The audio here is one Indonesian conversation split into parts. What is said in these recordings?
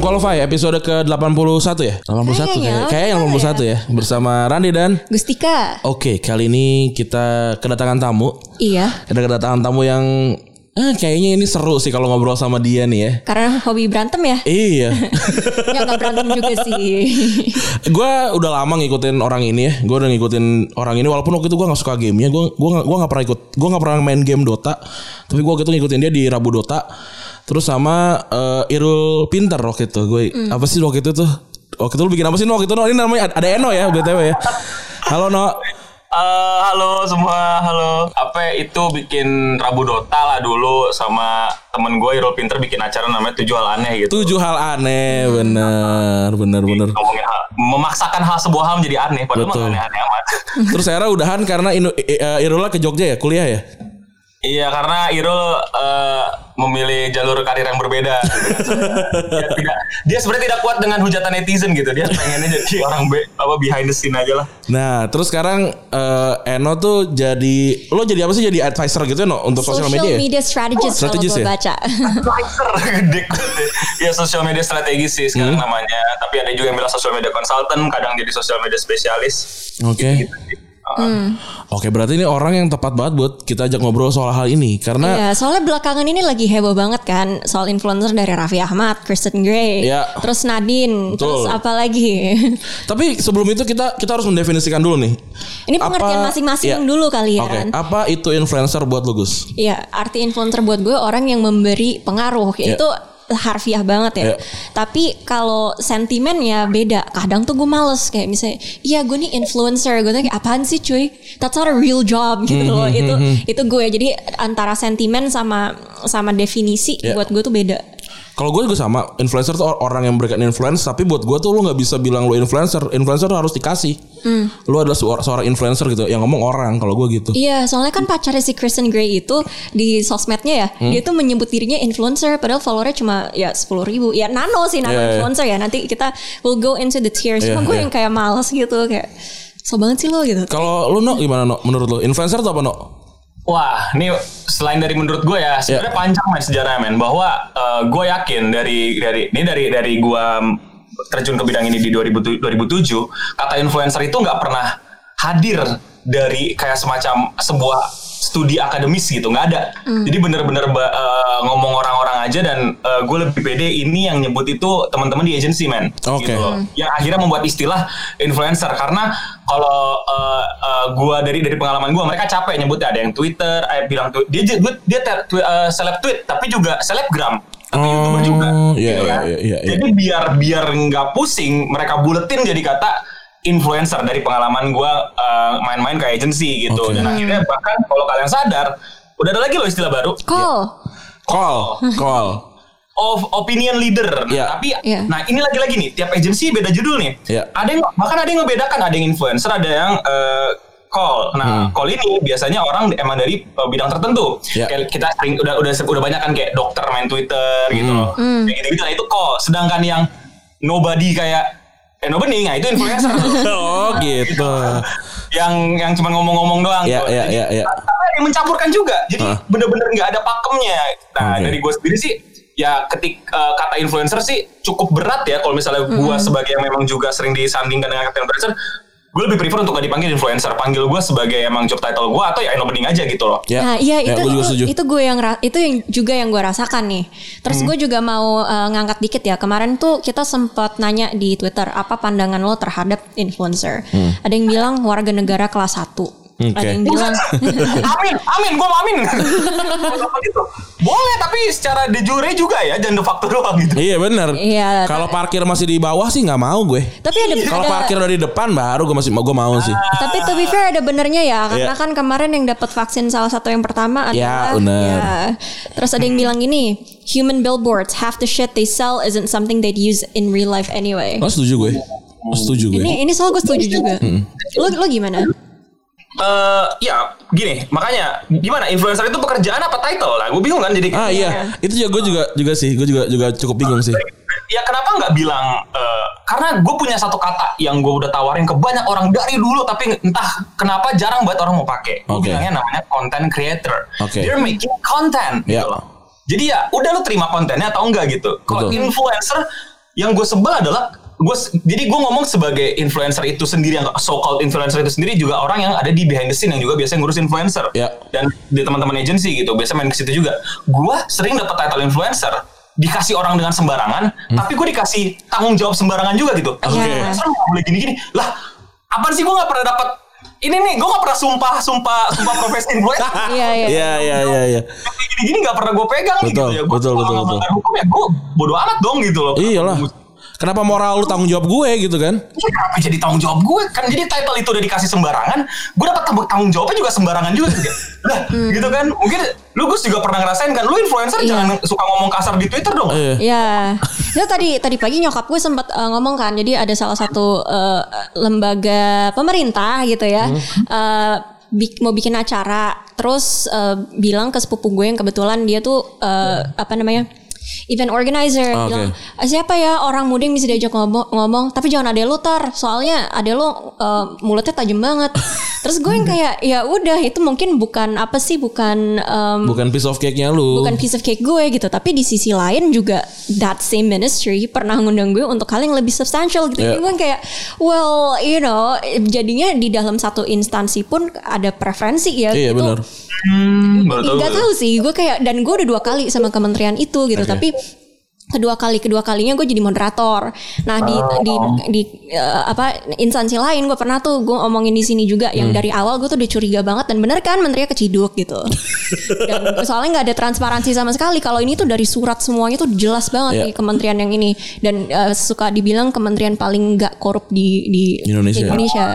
Unqualified episode ke-81 ya? 81 Kayaknya, kayak. Kayaknya 81 ya. Bersama Randi dan Gustika. Oke, kali ini kita kedatangan tamu. Iya. Ada kedatangan tamu yang eh, kayaknya ini seru sih kalau ngobrol sama dia nih ya. Karena hobi berantem ya. Iya. ya nggak berantem juga sih. gue udah lama ngikutin orang ini ya. Gue udah ngikutin orang ini walaupun waktu itu gue gak suka gamenya. Gue gua gak, gua gak pernah ikut. Gue gak pernah main game Dota. Tapi gue waktu itu ngikutin dia di Rabu Dota. Terus sama eh, Irul Pinter waktu itu. Gue apa sih waktu itu tuh? Waktu itu lu bikin apa sih No? waktu itu No? Ini namanya ada Eno ya BTW ya. Halo No. Eh, halo semua, halo. Apa itu bikin Rabu Dota lah dulu sama temen gue Irul Pinter bikin acara namanya Tujuh Hal Aneh gitu. Tujuh hal aneh bener bener bener. Ngomongin hal, memaksakan hal sebuah hal menjadi aneh, padahal Betul. aneh-aneh amat. Terus akhirnya udahan karena Inu, eh, Irulnya ke Jogja ya kuliah ya. Iya, karena Irul eh, memilih jalur karir yang berbeda. dia, tidak, dia sebenarnya tidak kuat dengan hujatan netizen gitu. Dia pengennya jadi orang be, apa behind the scene aja lah. Nah, terus sekarang eh, Eno tuh jadi lo jadi apa sih jadi advisor gitu ya no untuk sosial media? ya? strategist, kalau strategist ya? baca. Advisor gede gede. Ya sosial media strategis sih sekarang namanya. Tapi ada juga yang bilang sosial media consultant, kadang jadi sosial media spesialis. Oke. Gitu sih. Hmm. Oke, berarti ini orang yang tepat banget buat kita ajak ngobrol soal hal ini karena Iya, soalnya belakangan ini lagi heboh banget kan soal influencer dari Raffi Ahmad, Kristen Gray, Iya. terus Nadine, Betul. terus apa lagi? tapi sebelum itu kita kita harus mendefinisikan dulu nih. Ini pengertian masing-masing iya. dulu kali ya Oke, kan? apa itu influencer buat lo Gus? Iya, arti influencer buat gue orang yang memberi pengaruh Iya. itu harfiah banget ya. Iya. Tapi kalau sentimennya beda. Kadang tuh gue males kayak misalnya, iya gue nih influencer. Gue tuh kayak apaan sih cuy? That's not a real job gitu Hmm, loh. Itu itu gue. Jadi antara sentimen sama sama definisi Iya. buat gue tuh beda. Kalau gue juga sama, influencer tuh or- orang yang memberikan influence, tapi buat gue tuh lo nggak bisa bilang lo influencer. Influencer tuh harus dikasih. Hmm. Lo adalah seorang, seorang influencer gitu, yang ngomong orang. Kalau gue gitu. Iya, soalnya kan pacarnya si Kristen Gray itu di sosmednya ya, Hmm. dia tuh menyebut dirinya influencer, padahal followernya cuma ya sepuluh ribu, ya nano sih nano Iya, iya. influencer ya. Nanti kita will go into the tiers. Iya, Cuma gue iya. yang kayak males gitu, kayak so banget sih lo gitu. Kalau lo no gimana no? Menurut lo influencer tuh apa no? Wah, ini selain dari menurut gue ya, sebenarnya panjang men sejarahnya men. Bahwa eh, gue yakin dari dari ini dari dari gue terjun ke bidang ini di 2000 2007, kata influencer itu nggak pernah hadir dari kayak semacam sebuah studi akademis gitu, nggak ada. Jadi bener-bener eh, ngomong orang-orang aja dan eh, gue lebih pede ini yang nyebut itu teman-teman di agency men. Oke. Gitu loh yang akhirnya membuat istilah influencer karena kalau uh, uh, gua dari dari pengalaman gua mereka capek nyebutnya ada yang Twitter, eh, bilang tu- dia dia dia ter- twi- uh, seleb tweet tapi juga selebgram atau youtuber juga. iya, gitu kan. iya, iya, iya. Jadi biar biar nggak pusing mereka buletin jadi kata influencer dari pengalaman gua uh, main-main ke agency gitu Oke. dan akhirnya bahkan kalau kalian sadar udah ada lagi loh istilah baru Call. Call, call. of opinion leader. Nah, Iya. tapi Iya. nah ini lagi-lagi nih, tiap agensi beda judul nih. Iya. Ada yang bahkan ada yang ngebedakan, ada yang influencer, ada yang eh, call. Nah, call ini biasanya orang emang dari eh, bidang tertentu. Iya. Kayak kita sering udah udah udah banyak kan kayak dokter main Twitter gitu loh. Kayak gitu-gitu nah itu call. Sedangkan yang nobody kayak eh nobody nah itu influencer. oh gitu. yang yang cuma ngomong-ngomong doang Iya, tuh. iya, iya, iya. tapi ada yang mencampurkan juga jadi Hah? bener-bener nggak ada pakemnya nah Oke. dari gue sendiri sih ya ketik eh, kata influencer sih cukup berat ya kalau misalnya gue sebagai yang memang juga sering disandingkan dengan kata influencer gue lebih prefer untuk gak dipanggil influencer panggil gue sebagai emang job title gue atau ya nobody aja gitu loh Ya, Nah, iya ya, itu gue juga itu, itu gue yang itu yang juga yang gue rasakan nih. Terus Hmm. gue juga mau uh, ngangkat dikit ya. Kemarin tuh kita sempat nanya di Twitter apa pandangan lo terhadap influencer. Hmm. Ada yang bilang warga negara kelas 1. Ada yang bilang amin amin gue amin gitu. boleh tapi secara de jure juga ya jangan de facto doang gitu Iya benar. Iya. Kalau parkir masih di bawah sih nggak mau gue. tapi ada Kalau parkir dari depan baru gue masih gue mau sih. Tapi to be fair ada benernya ya karena Iya. kan kemarin yang dapat vaksin salah satu yang pertama Ya, adalah bener. ya. Terus ada yang bilang gini, human billboards half the shit they sell isn't something they'd use in real life anyway. Oh setuju gue. Oh, setuju gue. Ini ini soal gue setuju juga. Lo lo gimana? Eh ya gini makanya gimana influencer itu pekerjaan apa title lah gue bingung kan jadi Ah iya, itu juga gue juga juga sih, gue juga juga cukup bingung sih. ya kenapa nggak bilang eh, karena gue punya satu kata yang gue udah tawarin ke banyak orang dari dulu tapi entah kenapa jarang banget orang mau pakai Oke. bilangnya namanya content creator Oke. they're making content Ya. gitu loh jadi ya udah lu terima kontennya atau enggak gitu kalau influencer yang gue sebel adalah gue jadi gue ngomong sebagai influencer itu sendiri yang so called influencer itu sendiri juga orang yang ada di behind the scene yang juga biasanya ngurus influencer Ya. dan di teman-teman agency gitu biasa main ke situ juga gue sering dapat title influencer dikasih orang dengan sembarangan tapi gue dikasih tanggung jawab sembarangan juga gitu Oke. influencer nggak boleh gini-gini lah apaan sih gue nggak pernah dapat ini nih gue nggak pernah sumpah sumpah sumpah profesi influencer Iya iya. Iya iya iya iya. Kayak gini-gini gak pernah gue pegang Betul, gitu ya. Gua betul, betul, betul. melanggar hukum ya gue bodo amat dong gitu loh. Iyalah. Kenapa moral lu tanggung jawab gue gitu kan? Ya, kenapa jadi tanggung jawab gue kan jadi title itu udah dikasih sembarangan gue dapat tanggung, tanggung jawabnya juga sembarangan juga gitu. lah gitu kan mungkin lu Gus juga pernah ngerasain kan lu influencer Iya. jangan suka ngomong kasar di Twitter dong Iya. Ya, itu tadi tadi pagi nyokap gue sempat eh, ngomong kan. Jadi ada salah satu eh, lembaga pemerintah gitu ya, eh, bik- mau bikin acara, terus eh, bilang ke sepupu gue yang kebetulan dia tuh eh, apa namanya event organizer, bilang oke. "Ah, siapa ya orang muda yang bisa diajak ngomong, ngomong tapi jangan ada lu tar, soalnya ada lu eh, mulutnya tajam banget. terus gue yang kayak ya udah itu mungkin bukan apa sih bukan em, Bukan piece of cake-nya lu. bukan piece of cake gue gitu tapi di sisi lain juga that same ministry pernah ngundang gue untuk hal yang lebih substantial gitu Yeah. Jadi gue kayak well you know jadinya di dalam satu instansi pun ada preferensi ya Iya gitu. benar. hmm, baru tahu sih gue kayak dan gue udah dua kali sama kementerian itu gitu tapi kedua kali kedua kalinya gue jadi moderator. Nah di di di eh, apa instansi lain gue pernah tuh gue omongin di sini juga yang dari awal gue tuh udah curiga banget dan bener kan menterinya keciduk gitu. Dan soalnya nggak ada transparansi sama sekali. Kalau ini tuh dari surat semuanya tuh jelas banget Iya. nih kementerian yang ini. Dan eh, suka dibilang kementerian paling nggak korup di di Indonesia. Indonesia.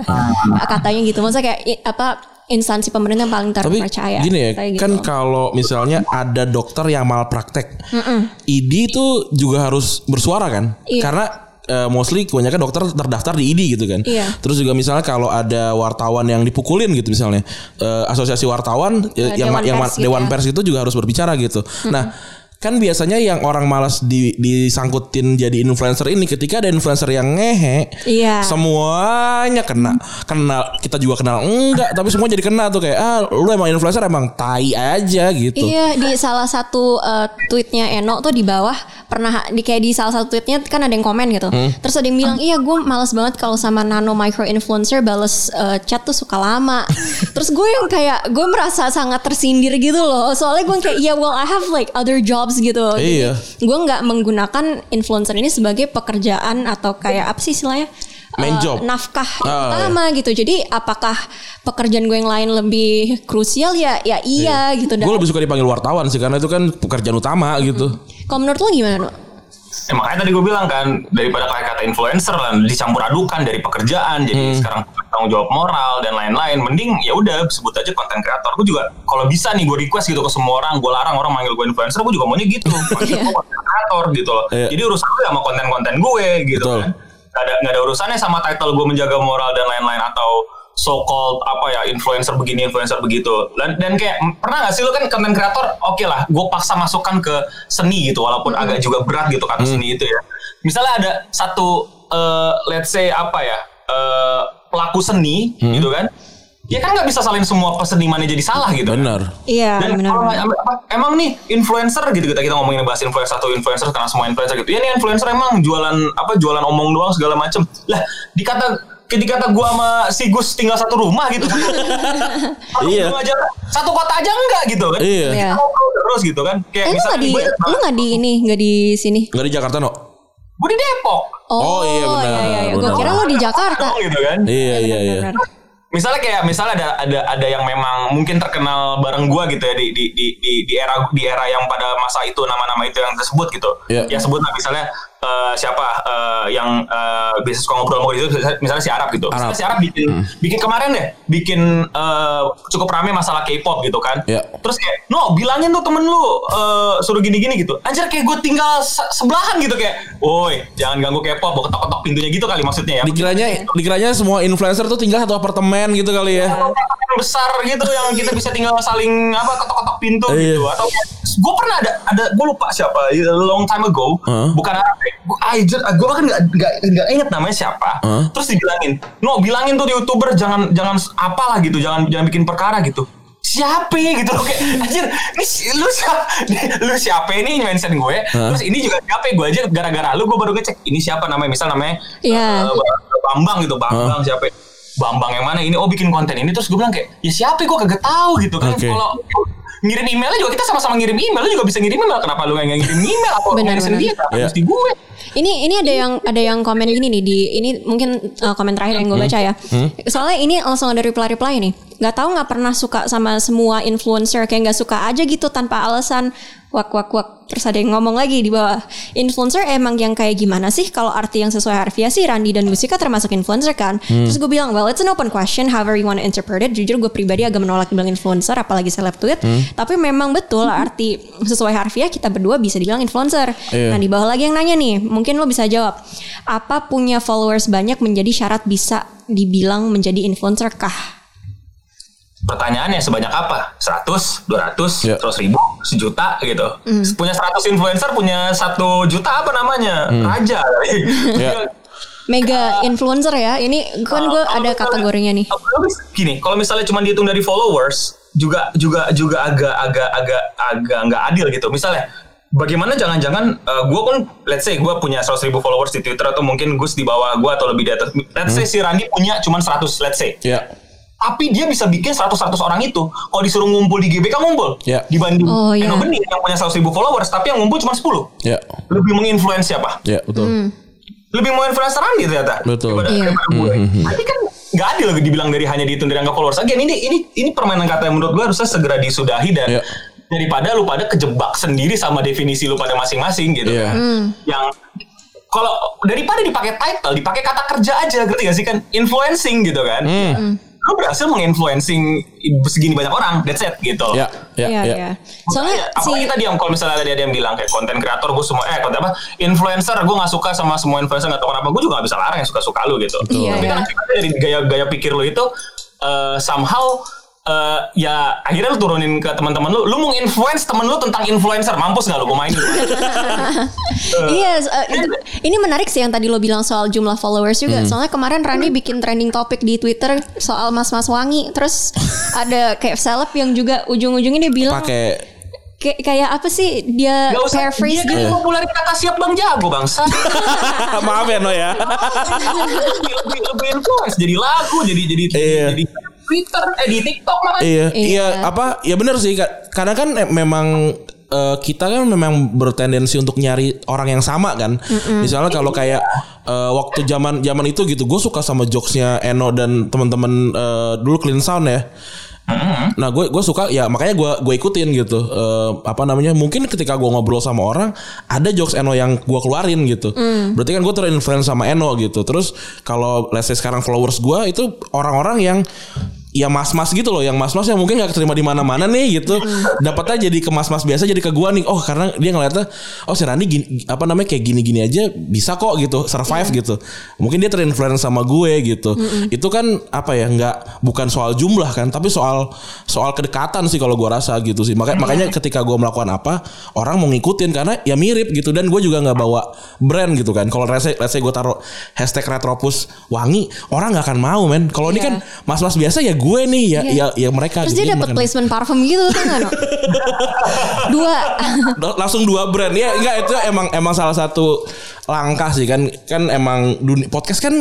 katanya gitu. Maksudnya kayak apa instansi pemerintah yang paling Tapi terpercaya gini ya, kan gitu. kalau misalnya ada dokter yang malpraktek, ID itu juga harus bersuara kan? Iya. Karena eh, mostly kebanyakan dokter terdaftar di ID gitu kan. Iya. Terus juga misalnya kalau ada wartawan yang dipukulin gitu misalnya, eh, asosiasi wartawan Eh, yang Dewan yang Pers gitu dewan ya. pers itu juga harus berbicara gitu. Nah, kan biasanya yang orang malas di, disangkutin jadi influencer ini ketika ada influencer yang ngehe, Iya. semuanya kena. Kenal kita juga kenal enggak, tapi semua jadi kena tuh kayak ah lu emang influencer emang tai aja gitu. Iya di salah satu uh, tweetnya Eno tuh di bawah pernah di kayak di salah satu tweetnya kan ada yang komen gitu. Hmm. Terus ada yang bilang iya gue males banget kalau sama nano micro influencer bales uh, chat tuh suka lama. Terus gue yang kayak gue merasa sangat tersindir gitu loh. Soalnya gue kayak iya well I have like other jobs gitu. Jadi, Iya. Gue nggak menggunakan influencer ini sebagai pekerjaan atau kayak apa sih istilahnya? Main Uh, job. nafkah Ah, utama gitu. Jadi apakah pekerjaan gue yang lain lebih krusial ya ya iya, gitu. Dan Gue lebih suka dipanggil wartawan sih karena itu kan pekerjaan utama gitu. kalau menurut lo gimana? No? Ya, makanya tadi gue bilang kan daripada kayak kata influencer lah dicampur adukan dari pekerjaan jadi sekarang tanggung jawab moral dan lain-lain mending ya udah sebut aja konten kreator. Gue juga kalau bisa nih gue request gitu ke semua orang gue larang orang manggil gue influencer gue juga maunya gitu. Manggil gue konten kreator gitu loh. Iya. jadi urusan gue sama konten-konten gue gitu Betul. kan. Gak ada gak ada urusannya sama title gue menjaga moral dan lain-lain atau so called apa ya influencer begini influencer begitu dan dan kayak m- pernah gak sih lo kan konten kreator oke lah gue paksa masukkan ke seni gitu walaupun agak juga berat gitu kata seni itu ya misalnya ada satu eh, let's say apa ya eh, pelaku seni gitu kan ya kan nggak bisa salin semua pesenimannya jadi salah gitu kan. Benar. Iya Dan kalau apa, emang nih influencer gitu kita kita ngomongin bahas influencer satu influencer karena semua influencer gitu. Ya nih influencer emang jualan apa jualan omong doang segala macem. Lah dikata dikata gua sama si Gus tinggal satu rumah gitu. Satu Iya. aja, satu kota aja enggak gitu kan. Iya. Iya. Terus gitu kan. Kayak Eh lu nggak di gue, lu nggak di ini nggak di sini? Gak di Jakarta no? gue di Depok. Oh, iya, benar, Iya, iya, iya. Gue benar. kira lo di Jakarta. gitu kan. Iya iya iya. Misalnya kayak misalnya ada ada ada yang memang mungkin terkenal bareng gua gitu ya di di di di, di era di era yang pada masa itu nama-nama itu yang tersebut gitu. Iya. Ya sebutlah misalnya eh, siapa eh, yang uh, biasa suka ngobrol-ngobrol itu misalnya si Arab gitu. Arab. Misalnya si Arab bikin bikin kemarin deh bikin eh, cukup rame masalah K-pop gitu kan. Iya. Terus kayak no bilangin tuh temen lu eh, suruh gini-gini gitu. Anjir kayak gue tinggal se- sebelahan gitu kayak, woi jangan ganggu K-pop, gue ketok-ketok pintunya gitu kali maksudnya ya. Dikiranya dikiranya semua influencer tuh tinggal satu apartemen gitu kali ya. yang besar gitu yang kita bisa tinggal saling apa ketok-ketok pintu Iya. gitu atau gue pernah ada ada gue lupa siapa long time ago Hah? bukan Arab ya gue aja gue bahkan nggak nggak nggak inget namanya siapa. Hah? terus dibilangin no bilangin tuh di youtuber jangan jangan apalah gitu jangan jangan bikin perkara gitu. Siapa gitu. Loh kayak anjir ini lu siapa? Lu siapa ini? Mention gue. Terus ini juga siapa gue aja gara-gara lu gue baru ngecek ini siapa namanya? Misal namanya Iya. eh, Bambang gitu Bambang siapa Bambang yang mana? Ini oh bikin konten ini. Terus gue bilang kayak ya siapa? Gue kagak tahu gitu kan. Oke. kalau ngirim emailnya juga kita sama-sama ngirim email lu juga bisa ngirim email kenapa lu nggak ngirim email apa Benar, mention benar. dia kenapa Iya. mesti gue Ini ini ada yang ada yang komen gini nih di ini mungkin uh, komen terakhir yang gue baca ya. Soalnya ini langsung ada reply reply nih. Gak tahu nggak pernah suka sama semua influencer kayak nggak suka aja gitu tanpa alasan. Wak wak wak. Terus ada yang ngomong lagi di bawah. Influencer emang yang kayak gimana sih? Kalau arti yang sesuai harfiah sih Randi dan Musika termasuk influencer kan. Terus gue bilang well it's an open question however you want to interpret it. Jujur gue pribadi agak menolak dibilang influencer apalagi seleb tweet. Tapi memang betul arti sesuai harfiah kita berdua bisa dibilang influencer. Iya. Nah di bawah lagi yang nanya nih, mungkin lo bisa jawab. Apa punya followers banyak menjadi syarat bisa dibilang menjadi influencer kah? Pertanyaannya sebanyak apa 100 200 Ya. 100 ribu sejuta gitu Hmm. punya 100 influencer punya satu juta apa namanya Hmm. raja Ya. Mega influencer ya. Ini kan gue ada misalnya- kategorinya nih. gini kalau misalnya cuma dihitung dari followers juga juga juga agak agak agak agak nggak adil gitu misalnya Bagaimana jangan-jangan gue pun let's say gue punya 100 ribu followers di Twitter atau mungkin Gus di bawah gue atau lebih di atas let's say si Randi punya cuma 100 let's say Ya. Tapi dia bisa bikin 100-100 orang itu kalau disuruh ngumpul di GBK ngumpul Ya. dibanding Oh, iya. Eno Bening yang punya 100 ribu followers tapi yang ngumpul cuma 10 Ya. lebih menginfluence siapa Ya, betul. Hmm. lebih menginfluence Randi ternyata Betul. daripada, Iya. daripada gue tapi kan nggak adil dibilang dari hanya dihitung dari angka followers Again, ini ini ini permainan kata yang menurut gue harusnya segera disudahi dan Iya. daripada lu pada kejebak sendiri sama definisi lu pada masing-masing gitu Iya. kan yang kalau daripada dipakai title dipakai kata kerja aja ngerti gak sih kan influencing gitu kan Hmm. Lu berhasil menginfluencing segini banyak orang that's it gitu Ya, ya, Iya, ya. iya. Soalnya apa si tadi yang kalau misalnya tadi ada yang bilang kayak konten kreator gue semua eh konten apa influencer gue nggak suka sama semua influencer nggak tahu kenapa gue juga nggak bisa larang yang suka suka lu gitu Iya, tapi iya. kan akibatnya dari gaya gaya pikir lu itu eh, somehow eh, ya akhirnya lu turunin ke teman-teman lu lu mau influence temen lu tentang influencer mampus nggak lu gue mainin lu Iya, uh, itu- ini menarik sih yang tadi lo bilang soal jumlah followers juga. Soalnya kemarin Rani bikin trending topik di Twitter soal mas-mas wangi. Terus ada kayak seleb yang juga ujung-ujungnya dia bilang Pakai kayak kayak apa sih dia Gak usah paraphrase dia gitu. kan popularin kata siap bang jago bangsa Maaf ya No ya. lebih, lebih, lebih influence jadi lagu jadi jadi Iya. jadi Twitter eh di TikTok malah Iya, Iya. iya apa? Ya benar sih. Ka- Karena kan eh, memang eh, kita kan memang bertendensi untuk nyari orang yang sama kan. Misalnya kalau kayak eh, waktu zaman zaman itu gitu, gue suka sama jokesnya Eno dan teman-teman eh, dulu Clean Sound ya. Nah gue gue suka ya makanya gue gue ikutin gitu. Eh, apa namanya mungkin ketika gue ngobrol sama orang ada jokes Eno yang gue keluarin gitu. Berarti kan gue terinfluence sama Eno gitu. Terus kalau let's say sekarang followers gue itu orang-orang yang ya mas-mas gitu loh yang mas-mas yang mungkin nggak keterima di mana-mana nih gitu. Dapatnya jadi ke mas-mas biasa jadi ke gua nih. Oh karena dia ngeliatnya oh si Randi gini, apa namanya kayak gini-gini aja bisa kok gitu survive gitu. Mungkin dia terinfluence sama gue gitu. Itu kan apa ya nggak bukan soal jumlah kan tapi soal soal kedekatan sih kalau gua rasa gitu sih. Makanya makanya ketika gua melakukan apa orang mau ngikutin karena ya mirip gitu. Dan gue juga nggak bawa brand gitu kan. Kalau let's say gue taruh hashtag retropus wangi orang nggak akan mau men. Kalau ini Iya. kan mas-mas biasa ya gue nih ya Iya. ya ya mereka Terus dia dapat placement parfum gitu kan no? Dua. langsung dua brand ya enggak itu emang emang salah satu langkah sih kan kan emang dunia podcast kan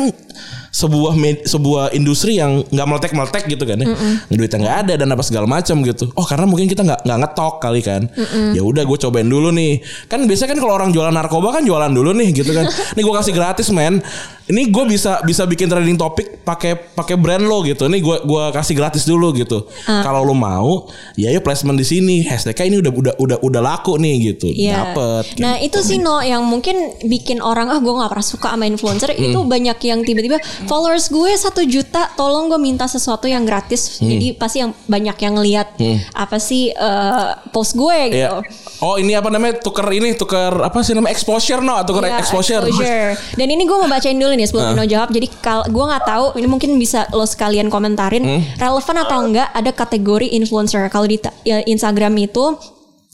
sebuah med- sebuah industri yang nggak meletek meletek gitu kan ya. Duitnya nggak ada dan apa segala macam gitu. Oh karena mungkin kita nggak nggak ngetok kali kan. Ya udah gue cobain dulu nih. Kan biasanya kan kalau orang jualan narkoba kan jualan dulu nih gitu kan. Nih gue kasih gratis men. Ini gue bisa bisa bikin trending topik pakai pakai brand lo gitu. Nih gue gua kasih gratis dulu gitu. Kalau lo mau ya ya placement di sini. Hashtagnya ini udah udah udah udah laku nih gitu. Iya. dapet Nah itu sih no yang mungkin bikin orang ah gue nggak pernah suka sama influencer. Itu banyak yang tiba-tiba followers gue satu juta tolong gue minta sesuatu yang gratis jadi pasti yang banyak yang lihat apa sih eh, post gue gitu. Iya. Oh ini apa namanya tuker ini tuker apa sih namanya exposure no tuker Iya, exposure. Dan ini gue mau bacain dulu nih sebelum Ino jawab. Jadi kal gue nggak tahu ini mungkin bisa lo sekalian komentarin relevan atau enggak ada kategori influencer. Kalau di ya, Instagram itu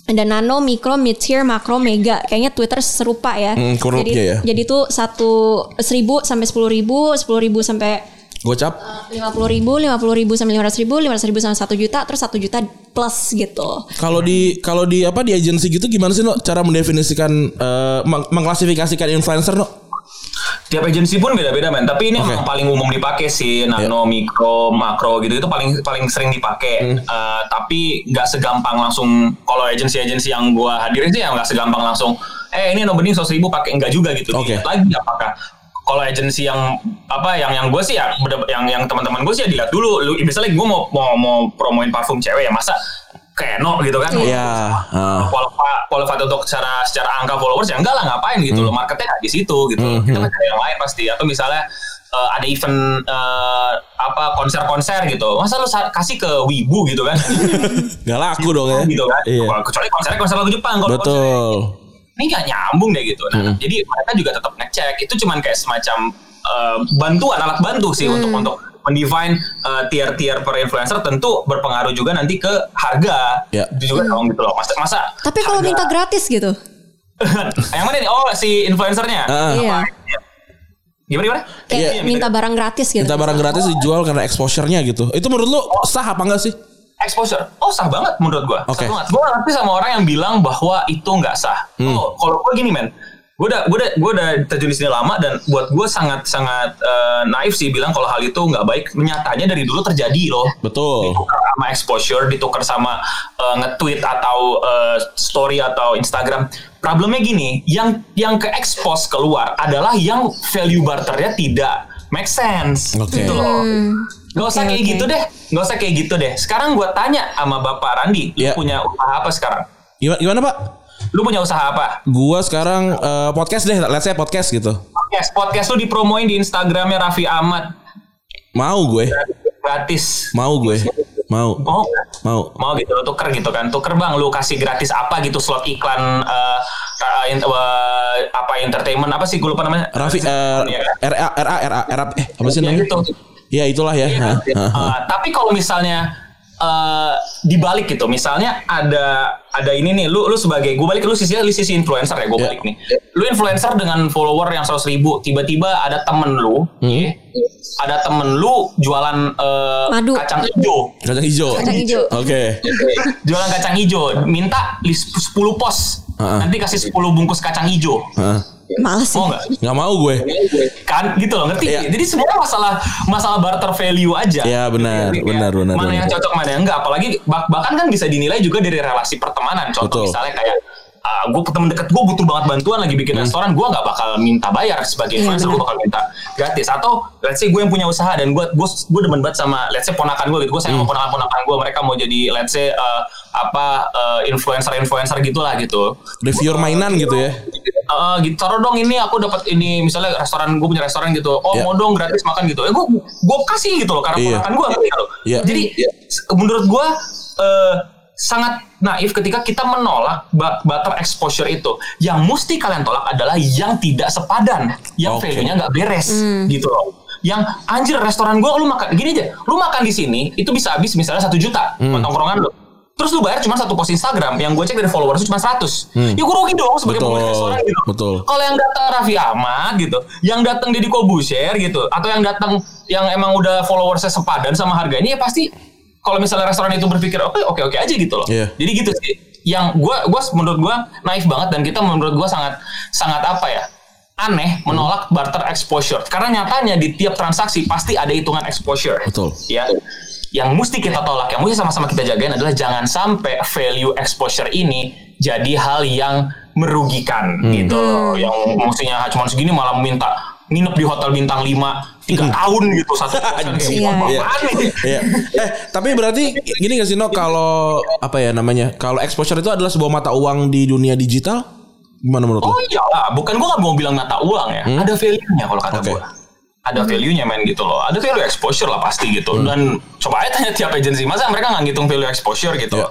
ada nano, mikro, mid tier, makro, mega. Kayaknya Twitter serupa ya. Hmm, kurang jadi ya. jadi tuh satu seribu sampai sepuluh ribu, sepuluh ribu sampai Gocap. lima puluh ribu, lima puluh ribu sampai lima ratus ribu, lima ratus ribu sampai satu juta, terus satu juta plus gitu. Kalau di kalau di apa di agensi gitu gimana sih no cara mendefinisikan eh, meng- mengklasifikasikan influencer no? Tiap agensi pun beda-beda men. Tapi ini Oke. emang paling umum dipakai sih, nano, mikro, makro gitu itu paling paling sering dipakai. Eh, tapi nggak segampang langsung. Kalau agensi-agensi yang gua hadirin sih ya nggak segampang langsung. Eh ini no bening seratus ribu pakai enggak juga gitu. Oke. Dilihat lagi apakah kalau agensi yang apa yang yang gue sih ya yang yang teman-teman gue sih ya dilihat dulu. Lu misalnya gue mau mau mau promoin parfum cewek ya masa kayak no gitu kan. Iya. ah. qualified, qualified untuk secara secara angka followers ya enggak lah ngapain gitu Hmm. loh marketnya nggak di situ gitu kita kan cari yang lain pasti atau misalnya eh, ada event eh, apa konser-konser gitu masa lu kasih ke wibu gitu kan Gak laku dong ya. gitu kan Iya. kecuali konsernya konser lagu Jepang kalau konser Betul. ini nggak nyambung deh gitu nah jadi mereka juga tetap ngecek itu cuman kayak semacam eh, bantuan alat bantu sih untuk untuk mendefine eh, tier-tier per influencer tentu berpengaruh juga nanti ke harga Ya. itu juga dong gitu loh masa masa Tapi kalau minta gratis gitu. yang mana nih? Oh si influencernya. Ah. Iya. Gimana gimana? Kayak Iya, minta barang gratis gitu. Kita barang gratis dijual karena exposure-nya gitu. Itu menurut lu sah apa enggak sih? exposure. Oh sah banget menurut gua. Oke. Sah banget. Gua ngerti sama orang yang bilang bahwa itu nggak sah. Hmm. Oh, kalau gua gini men. Gue udah, gua udah, gua udah terjun di sini lama dan buat gue sangat sangat eh, naif sih bilang kalau hal itu nggak baik. Nyatanya dari dulu terjadi loh. Betul. ditukar sama exposure, ditukar sama eh, nge-tweet atau eh, story atau Instagram. Problemnya gini, yang yang ke expose keluar adalah yang value barternya tidak make sense. Oke. Gitu loh. Gak usah kayak oke. gitu deh, gak usah kayak gitu deh. Sekarang gue tanya sama Bapak Randi, lu Iya. punya usaha apa sekarang? Gimana, gimana Pak? Lu punya usaha apa? Gua sekarang eh, podcast deh, let's say podcast gitu. Podcast, podcast lu dipromoin di Instagramnya Raffi Ahmad Mau gue, gratis. mau gue, mau, Mau? mau. mau gitu lo tuker gitu kan tuker bang lu kasih gratis apa gitu slot iklan in- eh, apa entertainment apa sih gue lupa namanya Raffi Iya. RA RA RA RA eh apa sih ya namanya? gitu Ya itulah ya. Hah. Eh, tapi kalau misalnya eh, dibalik gitu misalnya ada ada ini nih lu lu sebagai gue balik ke lu sisi lu sisi influencer ya gue Iya. balik nih lu influencer dengan follower yang seratus ribu tiba-tiba ada temen lu Hmm. ya, ada temen lu jualan eh, Madu. kacang hijau Kacang hijau. Kacang hijau. Oke. jualan kacang hijau minta list 10 pos Heeh. nanti kasih 10 bungkus kacang hijau Hah. Males sih. mau nggak Nggak mau gue. kan gitu loh ngerti Iya. jadi semua masalah masalah barter value aja Iya, benar, kayak benar, benar, mana benar. yang cocok mana yang enggak apalagi bah- bahkan kan bisa dinilai juga dari relasi pertemanan contoh Betul. misalnya kayak gue temen deket gue butuh banget bantuan lagi bikin Hmm. restoran gue nggak bakal minta bayar sebagai Iya, influencer gue bakal minta gratis atau let's say gue yang punya usaha dan gue gue gue demen banget sama let's say ponakan gue gitu gue sayang Hmm. sama ponakan ponakan gue mereka mau jadi let's say uh, apa influencer influencer gitulah gitu Reviewer mainan gitu ya. Eh gitu taruh dong ini aku dapat ini misalnya restoran gue punya restoran gitu. Oh Iya. mau dong gratis makan gitu. Eh gue gue kasih gitu loh karena Iya. ponakan gue gitu Iya. jadi s- menurut gue eh, sangat naif ketika kita menolak butter exposure itu. Yang mesti kalian tolak adalah yang tidak sepadan yang Oke. value-nya nggak beres gitu loh. Yang anjir restoran gue lu makan gini aja lu makan di sini itu bisa habis misalnya satu juta buat tongkrongan lu Terus lu bayar cuma satu post Instagram yang gue cek dari followers cuma 100. Ya gue rugi dong sebagai Hmm. Betul, pemilik restoran gitu. betul. Kalau yang datang Raffi Ahmad gitu, yang datang Deddy Kobusier gitu, atau yang datang yang emang udah followersnya sepadan sama harganya ya pasti kalau misalnya restoran itu berpikir oke oke oke aja gitu loh. Iya. Jadi gitu sih. Yang gue gua menurut gue naif banget dan kita menurut gue sangat sangat apa ya? aneh menolak barter exposure karena nyatanya di tiap transaksi pasti ada hitungan exposure. Betul. Ya. Yang mesti kita tolak, yang mesti sama-sama kita jagain adalah jangan sampai value exposure ini jadi hal yang merugikan gitu loh. Yang mestinya cuma segini malah minta nginep di hotel bintang 5 tiga tahun gitu satu Iya. Iya. apaan nih? Iya. Eh, tapi berarti gini gak sih No kalau apa ya namanya? Kalau exposure itu adalah sebuah mata uang di dunia digital? Gimana menurut Oh lo? iyalah, bukan gua nggak mau bilang mata uang ya. Ada value-nya kalau kata Hmm? Oke. Ada value-nya men gitu loh. Ada value exposure lah pasti gitu. Hmm. Dan coba aja tanya tiap agensi, masa mereka nggak ngitung value exposure gitu. Iya.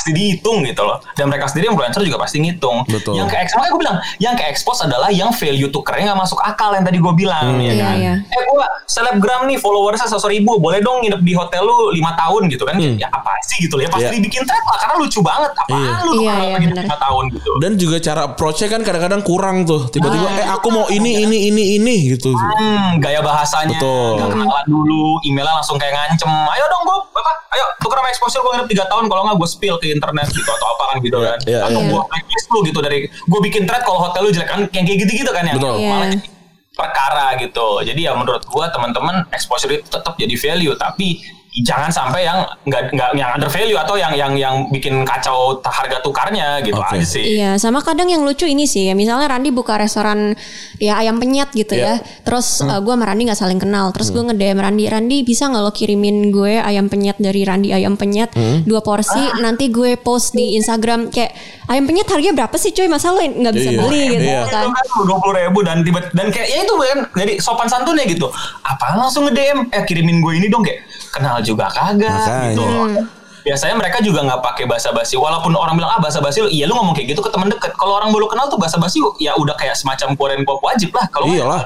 Pasti dihitung gitu loh. Dan mereka sendiri influencer juga pasti ngitung. Betul. Yang ke makanya gue bilang, yang ke expose adalah yang value tukernya nggak masuk akal yang tadi gue bilang ya Iya, kan. iya. Eh gue selebgram nih followersnya seratus ribu, boleh dong nginep di hotel lu lima tahun gitu kan? Ya apa sih gitu loh ya pasti Iya. dibikin thread lah karena lucu banget. Apaan Iya. lu Iya, iya, lagi benar. lima tahun gitu. Dan juga cara approach-nya kan kadang-kadang kurang tuh. Tiba-tiba eh aku mau ini ini ini ini gitu. Hmm, gaya bahasanya Betul. nggak kenalan dulu, emailnya langsung kayak ngancem. Ayo dong gue, apa? Ayo tuker sama exposure gue nginep 3 tahun kalau nggak gue spill ke internet gitu atau apa kan gitu kan. Iya, atau iya. gue blacklist lu gitu dari gue bikin thread kalau hotel lu jelek kan yang kayak gitu-gitu kan ya. Betul. Malah Iya. jadi perkara gitu. Jadi ya menurut gue teman-teman exposure itu tetap jadi value tapi jangan sampai yang nggak nggak yang under value atau yang yang yang bikin kacau harga tukarnya gitu Oke. aja sih. Iya, sama kadang yang lucu ini sih ya. Misalnya Randi buka restoran ya ayam penyet gitu Iya. ya. Terus uh, gue sama Randi nggak saling kenal. Terus gue nge-DM Randi, Randi bisa nggak lo kirimin gue ayam penyet dari Randi ayam penyet dua porsi. Nanti gue post di Instagram kayak ayam penyet harganya berapa sih cuy? Masa lo nggak bisa Iya. beli gitu Iya. kan? dua puluh ribu dan tiba dan kayak ya itu kan jadi sopan santunnya gitu apa langsung nge DM eh kirimin gue ini dong kayak kenal juga kagak Makanya. gitu. Biasanya mereka juga nggak pakai bahasa basi walaupun orang bilang ah bahasa basi lu. Iya lu ngomong kayak gitu ke teman deket. Kalau orang baru kenal tuh bahasa basi ya udah kayak semacam quote pop wajib lah. Kalau nggak Iyalah.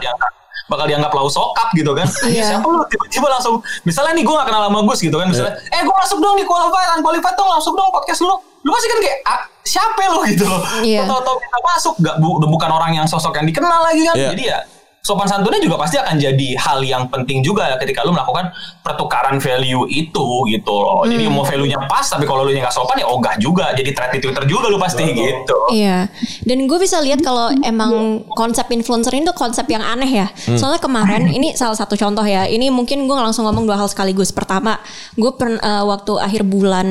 bakal dianggap lau sokap gitu kan. Iya. siapa lu? Tiba-tiba langsung misalnya nih gue gak kenal sama Gus gitu kan. Misalnya eh gue masuk dong di qualified unqualified dong masuk dong podcast lu. Lu pasti kan kayak ah, siapa lu? Gitu loh. Iya. Tahu-tahu kita masuk gak bu, udah bukan orang yang sosok yang dikenal lagi kan. Iya. jadi ya sopan santunnya juga pasti akan jadi hal yang penting juga ketika lu melakukan pertukaran value itu gitu loh jadi mau value-nya pas tapi kalau lu nya nggak sopan ya ogah juga jadi thread di Twitter juga lu pasti gitu Iya, dan gue bisa lihat kalau emang konsep influencer ini tuh konsep yang aneh ya. Soalnya kemarin ini salah satu contoh ya. Ini mungkin gue langsung ngomong dua hal sekaligus. Pertama, gue pern, eh, waktu akhir bulan,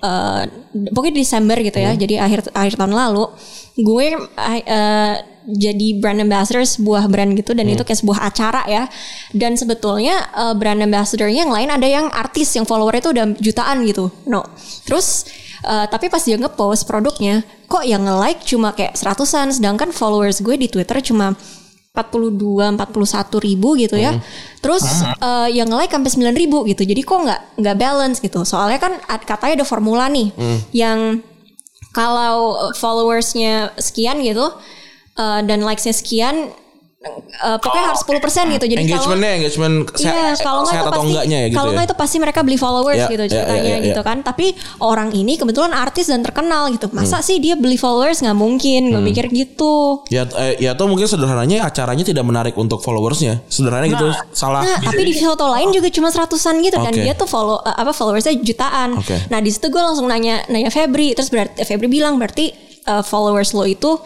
eh, pokoknya Desember gitu ya. Jadi akhir akhir tahun lalu, gue eh, jadi brand ambassador sebuah brand gitu dan itu kayak sebuah acara ya. Dan sebetulnya eh, brand ambassadornya yang lain ada yang artis yang followernya itu udah jutaan gitu. No, terus Uh, tapi pas dia ngepost produknya, kok yang nge-like cuma kayak seratusan, sedangkan followers gue di Twitter cuma 42, 41 ribu gitu ya. Terus uh, yang nge-like sampai 9 ribu gitu. Jadi kok nggak nggak balance gitu. Soalnya kan katanya ada formula nih yang kalau followersnya sekian gitu uh, dan likesnya sekian, uh, pokoknya harus 10% gitu. Jadi kalau Engagementnya engagement se- Iya, kalau sehat itu atau pasti, enggaknya ya gitu kalau ya. nggak itu pasti mereka beli followers Iya, gitu iya, ceritanya iya, iya, gitu iya. kan. Tapi orang ini kebetulan artis dan terkenal gitu. Masa sih dia beli followers nggak mungkin? Gue mikir gitu. Ya, eh, ya atau mungkin sederhananya acaranya tidak menarik untuk followersnya. Sederhananya gitu salah. Nah, tapi di foto lain juga cuma seratusan gitu dan Oke. dia tuh follow eh, apa followersnya jutaan. Oke. Nah di situ gue langsung nanya nanya Febri, terus berarti Febri bilang berarti eh, followers lo itu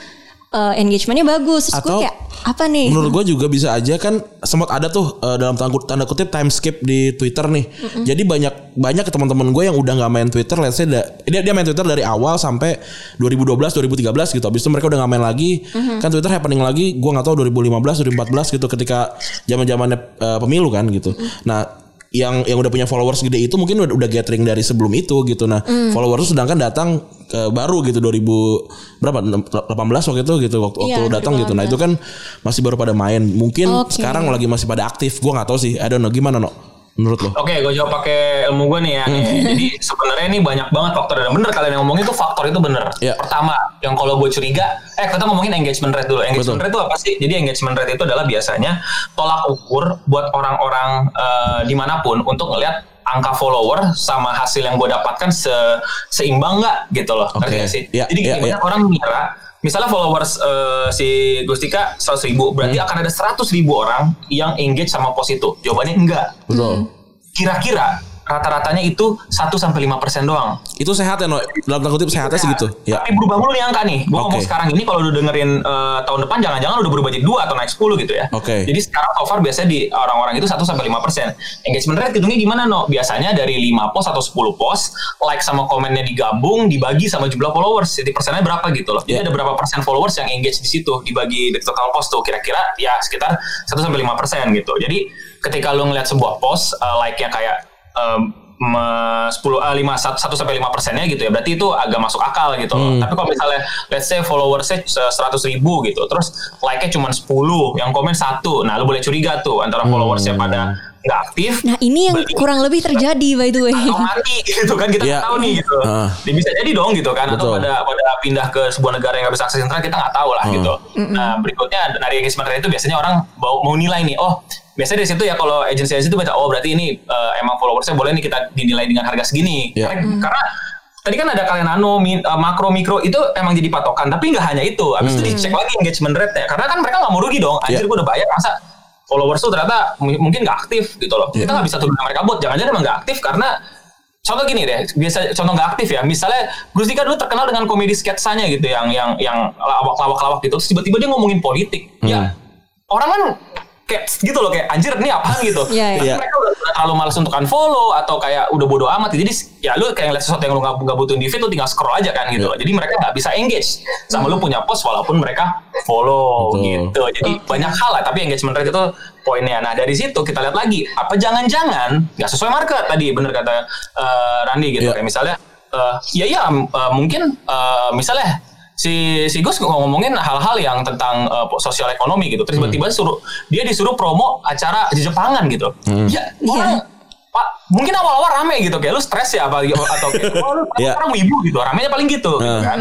eh, engagementnya bagus. Terus gue Atau kayak apa nih? Menurut gue juga bisa aja kan sempat ada tuh eh, dalam tanda, tanda kutip time skip di Twitter nih. Jadi banyak banyak teman-teman gue yang udah nggak main Twitter, let's say da- dia dia main Twitter dari awal sampai 2012 2013 gitu. Habis itu mereka udah nggak main lagi. Kan Twitter happening lagi, gue nggak tahu 2015 2014 gitu ketika zaman-zamannya eh, pemilu kan gitu. Nah, yang yang udah punya followers gede itu mungkin udah, udah gathering dari sebelum itu gitu. Nah, followers tuh sedangkan datang ke baru gitu 2000 berapa 18 waktu itu gitu waktu, waktu Iya, datang gitu. Nah, itu kan masih baru pada main. Mungkin Oke. sekarang lagi masih pada aktif. Gua nggak tahu sih. I don't know gimana no. Menurut lo? Oke, gue jawab pakai ilmu gue nih ya. Hmm. Jadi sebenarnya ini banyak banget faktor dan bener kalian yang ngomongin itu faktor itu bener. Iya. Pertama, yang kalau gue curiga, eh kita ngomongin engagement rate dulu. Engagement Betul. rate itu apa sih? Jadi engagement rate itu adalah biasanya tolak ukur buat orang-orang eh, di mana pun untuk ngelihat angka follower sama hasil yang gue dapatkan se seimbang nggak gitu loh. Ngerti Oke. nggak sih? Iya, Jadi gimana iya. orang mengira Misalnya followers eh, si Gustika 100 ribu, berarti Hmm. akan ada 100 ribu orang yang engage sama post itu. Jawabannya enggak Betul. kira-kira rata-ratanya itu 1 sampai 5% doang. Itu sehat ya no. Dalam tanda kutip sehatnya segitu. Ya. Tapi berubah mulu nih angka nih. Gue ngomong Oke. sekarang ini kalau udah dengerin eh, tahun depan jangan-jangan udah berubah jadi 2 atau naik 10 gitu ya. Oke. Jadi sekarang so far biasanya di orang-orang itu 1 sampai 5%. Engagement rate hitungnya gimana no? Biasanya dari 5 post atau 10 post, like sama komennya digabung dibagi sama jumlah followers. Jadi persennya berapa gitu loh. Jadi Ya. ada berapa persen followers yang engage di situ dibagi dari total post tuh kira-kira ya sekitar 1 sampai 5% gitu. Jadi ketika lu ngeliat sebuah post eh, like-nya kayak em, me- 10 ah, 5 1 sampai 5 persennya gitu ya berarti itu agak masuk akal gitu loh. Hmm. Tapi kalau misalnya let's say followersnya 100 ribu gitu terus like-nya cuma 10 yang komen satu nah lu boleh curiga tuh antara Hmm. followersnya pada nggak aktif. Nah ini yang beli, kurang lebih terjadi by the way. atau mati gitu kan kita nggak Iya. tahu nih gitu. Heeh. Dia bisa jadi dong gitu kan atau Betul. pada pada pindah ke sebuah negara yang nggak bisa akses internet kita nggak tahu lah gitu. Nah berikutnya dari engagement rate itu biasanya orang mau, mau nilai nih oh biasanya dari situ ya kalau agensi agensi itu baca oh berarti ini eh, emang followersnya boleh nih kita dinilai dengan harga segini. Iya. Karena, karena Tadi kan ada kalian nano, min- eh, makro, mikro itu emang jadi patokan. Tapi nggak hanya itu. Habis itu dicek lagi engagement rate-nya. Karena kan mereka nggak mau rugi dong. Anjir Iya. gue udah bayar masa followers tuh ternyata mungkin nggak aktif gitu loh. Kita nggak bisa tuduh mereka bot. Jangan-jangan emang nggak aktif karena contoh gini deh, biasa contoh nggak aktif ya. Misalnya Gustika dulu terkenal dengan komedi sketsanya gitu yang yang yang lawak-lawak gitu. Terus tiba-tiba dia ngomongin politik. Ya orang kan kayak gitu loh kayak anjir ini apaan gitu. Iya, Terus iya. mereka udah, udah terlalu malas untuk unfollow atau kayak udah bodo amat. Jadi ya lu kayak ngeliat sesuatu yang lu nggak butuhin di feed lu tinggal scroll aja kan gitu loh. Jadi mereka nggak bisa engage sama lu punya post walaupun mereka follow Betul. gitu. Jadi banyak hal lah tapi engagement rate itu poinnya. Nah dari situ kita lihat lagi apa jangan-jangan nggak sesuai market tadi bener kata eh, Randy gitu. Iya. Kayak misalnya eh ya ya eh, mungkin eh, misalnya si si Gus ngomongin hal-hal yang tentang eh, sosial ekonomi gitu. Terus tiba-tiba suruh dia disuruh promo acara di Jepangan gitu. Ya orang Pak, mungkin awal-awal rame gitu kayak lu stres ya apa atau kayak oh, lu Iya. orang wibu gitu. Ramenya paling gitu, gitu Nah. kan.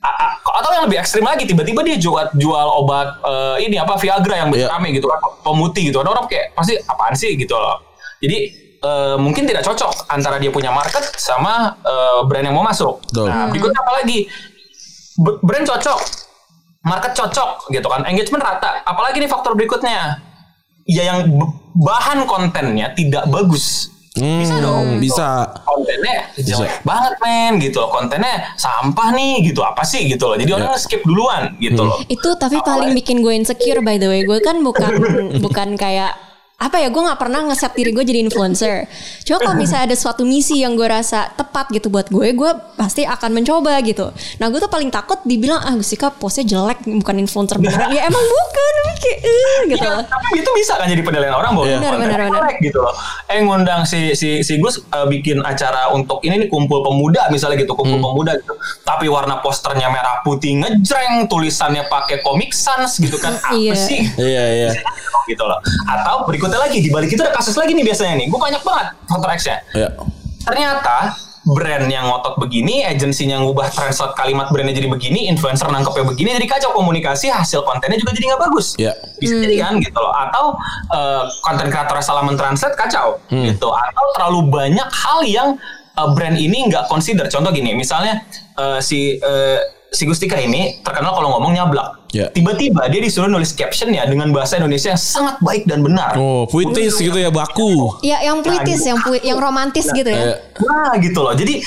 A- a- atau yang lebih ekstrim lagi tiba-tiba dia jual jual obat eh, ini apa Viagra yang Iya. rame gitu kan pemutih gitu. Ada orang kayak pasti apaan sih gitu loh. Jadi eh, mungkin tidak cocok antara dia punya market sama eh, brand yang mau masuk. Betul. Nah, berikutnya apa lagi? Brand cocok, market cocok gitu kan, engagement rata. Apalagi nih faktor berikutnya, ya yang bahan kontennya tidak bagus. bisa Hmm, dong. bisa. Kontennya jelek banget men gitu loh. Kontennya sampah nih gitu. Apa sih gitu loh. Jadi orang skip duluan gitu loh. Itu tapi paling bikin gue insecure by the way. Gue kan bukan bukan kayak apa ya gue nggak pernah nge-set diri gue jadi influencer. Cuma kalau misalnya ada suatu misi yang gue rasa tepat gitu buat gue, gue pasti akan mencoba gitu. Nah gue tuh paling takut dibilang ah Gusika postnya jelek bukan influencer beneran. ya emang bukan, kayak eh, gitu. Iya, tapi itu bisa kan jadi penilaian orang bahwa Iya. Benar, benar, benar. jelek gitu loh. Eh ngundang si si si Gus eh, bikin acara untuk ini nih kumpul pemuda misalnya gitu, kumpul Hmm. pemuda gitu. Tapi warna posternya merah putih ngejreng, tulisannya pakai Comic Sans gitu kan. Apa Iya. sih? Iya, iya. gitu loh. Atau berikutnya lagi di balik itu ada kasus lagi nih biasanya nih. Gue banyak banget faktor X-nya. Iya. Ternyata brand yang ngotot begini, agensinya ngubah translate kalimat brandnya jadi begini, influencer nangkepnya begini, jadi kacau komunikasi, hasil kontennya juga jadi nggak bagus. Iya. Bisa jadi kan gitu loh. Atau eh, konten kreator salah mentranslate kacau gitu. Atau terlalu banyak hal yang eh, brand ini nggak consider. Contoh gini, misalnya eh, si eh, si Gustika ini terkenal kalau ngomong nyablak. Ya. Tiba-tiba dia disuruh nulis caption ya dengan bahasa Indonesia yang sangat baik dan benar. Oh, puitis gitu ya, baku. Ya yang puitis, yang pui- yang romantis gitu ya. Eh, Nah gitu loh. Jadi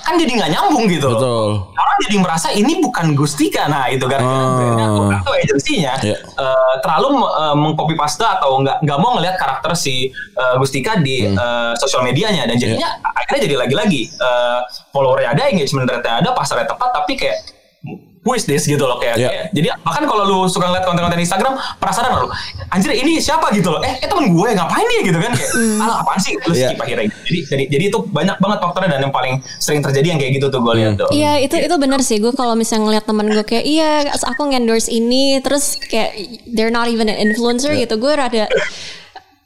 kan jadi nggak nyambung gitu. Betul. Orang jadi merasa ini bukan Gustika. Nah itu gara-gara Ah. brandnya atau agensinya Iya. eh, terlalu uh, mengcopy paste atau nggak nggak mau ngelihat karakter si eh, Gustika di Hmm. eh, sosial medianya dan jadinya Iya. akhirnya jadi lagi-lagi eh, followernya ada, engagement rate-nya ada, pasarnya tepat tapi kayak who is this gitu loh kayak, Iya. kayak- jadi bahkan kalau lu suka ngeliat konten-konten Instagram penasaran lu anjir ini siapa gitu loh eh eh temen gue ngapain nih gitu kan kayak alah apaan sih? Lu Iya. skip akhirnya gitu. jadi jadi jadi itu banyak banget faktornya dan yang paling sering terjadi yang kayak gitu tuh gue lihat tuh. Iya itu itu benar sih. Gue kalau misalnya ngeliat temen gue kayak iya aku endorse ini terus kayak they're not even an influencer gitu. Gue rada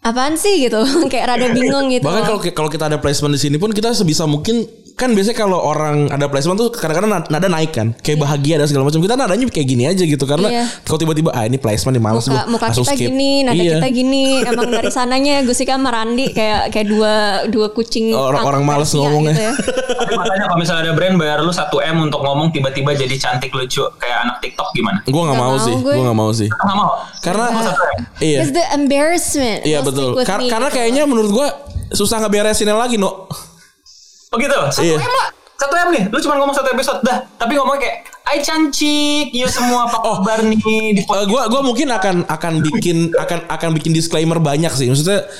apaan sih? gitu. Kayak rada bingung gitu. Bahkan kalau kalau kita ada placement di sini pun kita sebisa mungkin kan biasanya kalau orang ada placement tuh kadang-kadang nada- naik kan, kayak bahagia dan segala macam. Kita nadanya kayak gini aja gitu karena Iya. kalau tiba-tiba ah ini placement nih males muka, gua, muka kita skip. gini, nada Iya. kita gini. Emang dari sananya Gusika sama Randi kayak kayak dua dua kucing Orang-orang males Persia ngomongnya. Gitu ya. tapi makanya kalau misalnya ada brand bayar lu 1 m untuk ngomong tiba-tiba jadi cantik lucu kayak anak TikTok gimana Gue nggak mau, mau sih, gue. gue nggak mau sih. nggak mau Karena Mau 1 M? iya, It's the embarrassment. iya betul. Kar- karena kayaknya menurut gue susah ngeberesinnya lagi no. Oh gitu, satu Iya. M lah. Satu M nih, lu cuma ngomong satu episode dah. Tapi ngomongnya kayak, Hai cantik, you semua apa Oh. kabar nih di Eh, gua gua mungkin akan akan bikin akan akan bikin disclaimer banyak sih maksudnya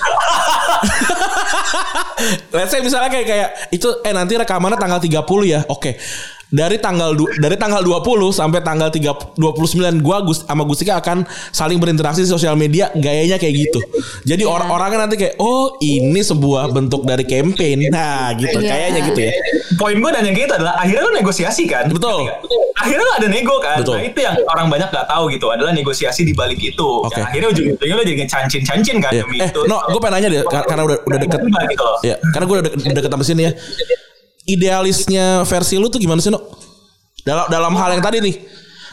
Let's say misalnya kayak kayak itu eh nanti rekamannya tanggal 30 ya. Oke. Dari tanggal du- dari tanggal 20 sampai tanggal 3 29 gua Gus sama Gustika akan saling berinteraksi di sosial media gayanya kayak gitu. Jadi orang-orangnya nanti kayak oh ini sebuah bentuk dari campaign. Nah, gitu Iya. kayaknya gitu ya. Poin gue dan yang gitu adalah akhirnya lu negosiasi kan. Betul. Akhirnya lu ada nego kan. Betul. Nah itu yang orang banyak gak tahu gitu adalah negosiasi di balik itu. Oke. Yang akhirnya ujung-ujungnya lu jadi ngecancin-cancin kan Iya. demi Eh, itu. no, gue pengen nanya deh kar- karena udah udah deket. Gitu loh. Ya, karena gue udah deket, deket sama sini ya. Idealisnya versi lu tuh gimana sih, No? Dalam dalam hal yang tadi nih.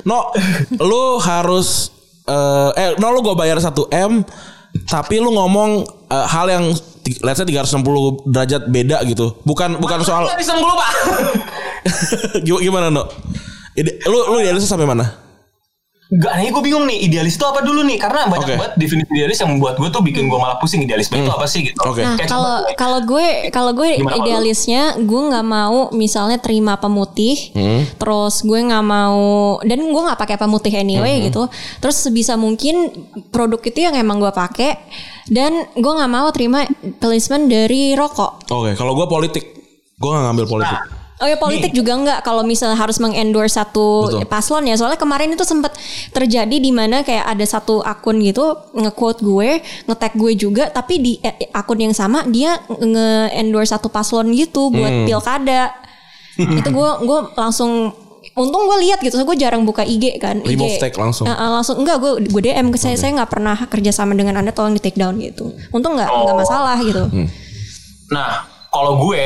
No, lu harus eh eh no lu gue bayar 1 M tapi lu ngomong eh, hal yang let's say 360 derajat beda gitu. Bukan bukan soal Nggak bisa mulu pak. Gim- gimana, No? Ide, lu lu idealisnya sampai mana? Gak nih gue bingung nih idealis itu apa dulu nih karena banyak Oke. banget definisi idealis yang membuat gue tuh bikin gue malah pusing idealisme itu apa sih gitu. Oke. Nah kalau kalau gue kalau gue Gimana idealisnya gue nggak mau misalnya terima pemutih, terus gue nggak mau dan gue nggak pakai pemutih anyway gitu. Terus sebisa mungkin produk itu yang emang gue pakai dan gue nggak mau terima placement dari rokok. Oke, kalau gue politik, gue gak ngambil politik. Oh ya politik juga enggak kalau misalnya harus mengendorse satu Betul. paslon ya soalnya kemarin itu sempat terjadi di mana kayak ada satu akun gitu nge-quote gue, nge-tag gue juga tapi di eh, akun yang sama dia nge-endorse satu paslon gitu buat Hmm. pilkada. itu gue gue langsung Untung gue lihat gitu, so gue jarang buka IG kan. IG. Remove tag langsung. Langsung enggak gue gue DM ke saya saya nggak pernah kerja sama dengan anda tolong di take down gitu. Untung nggak nggak Oh. masalah gitu. Hmm. Nah, kalau gue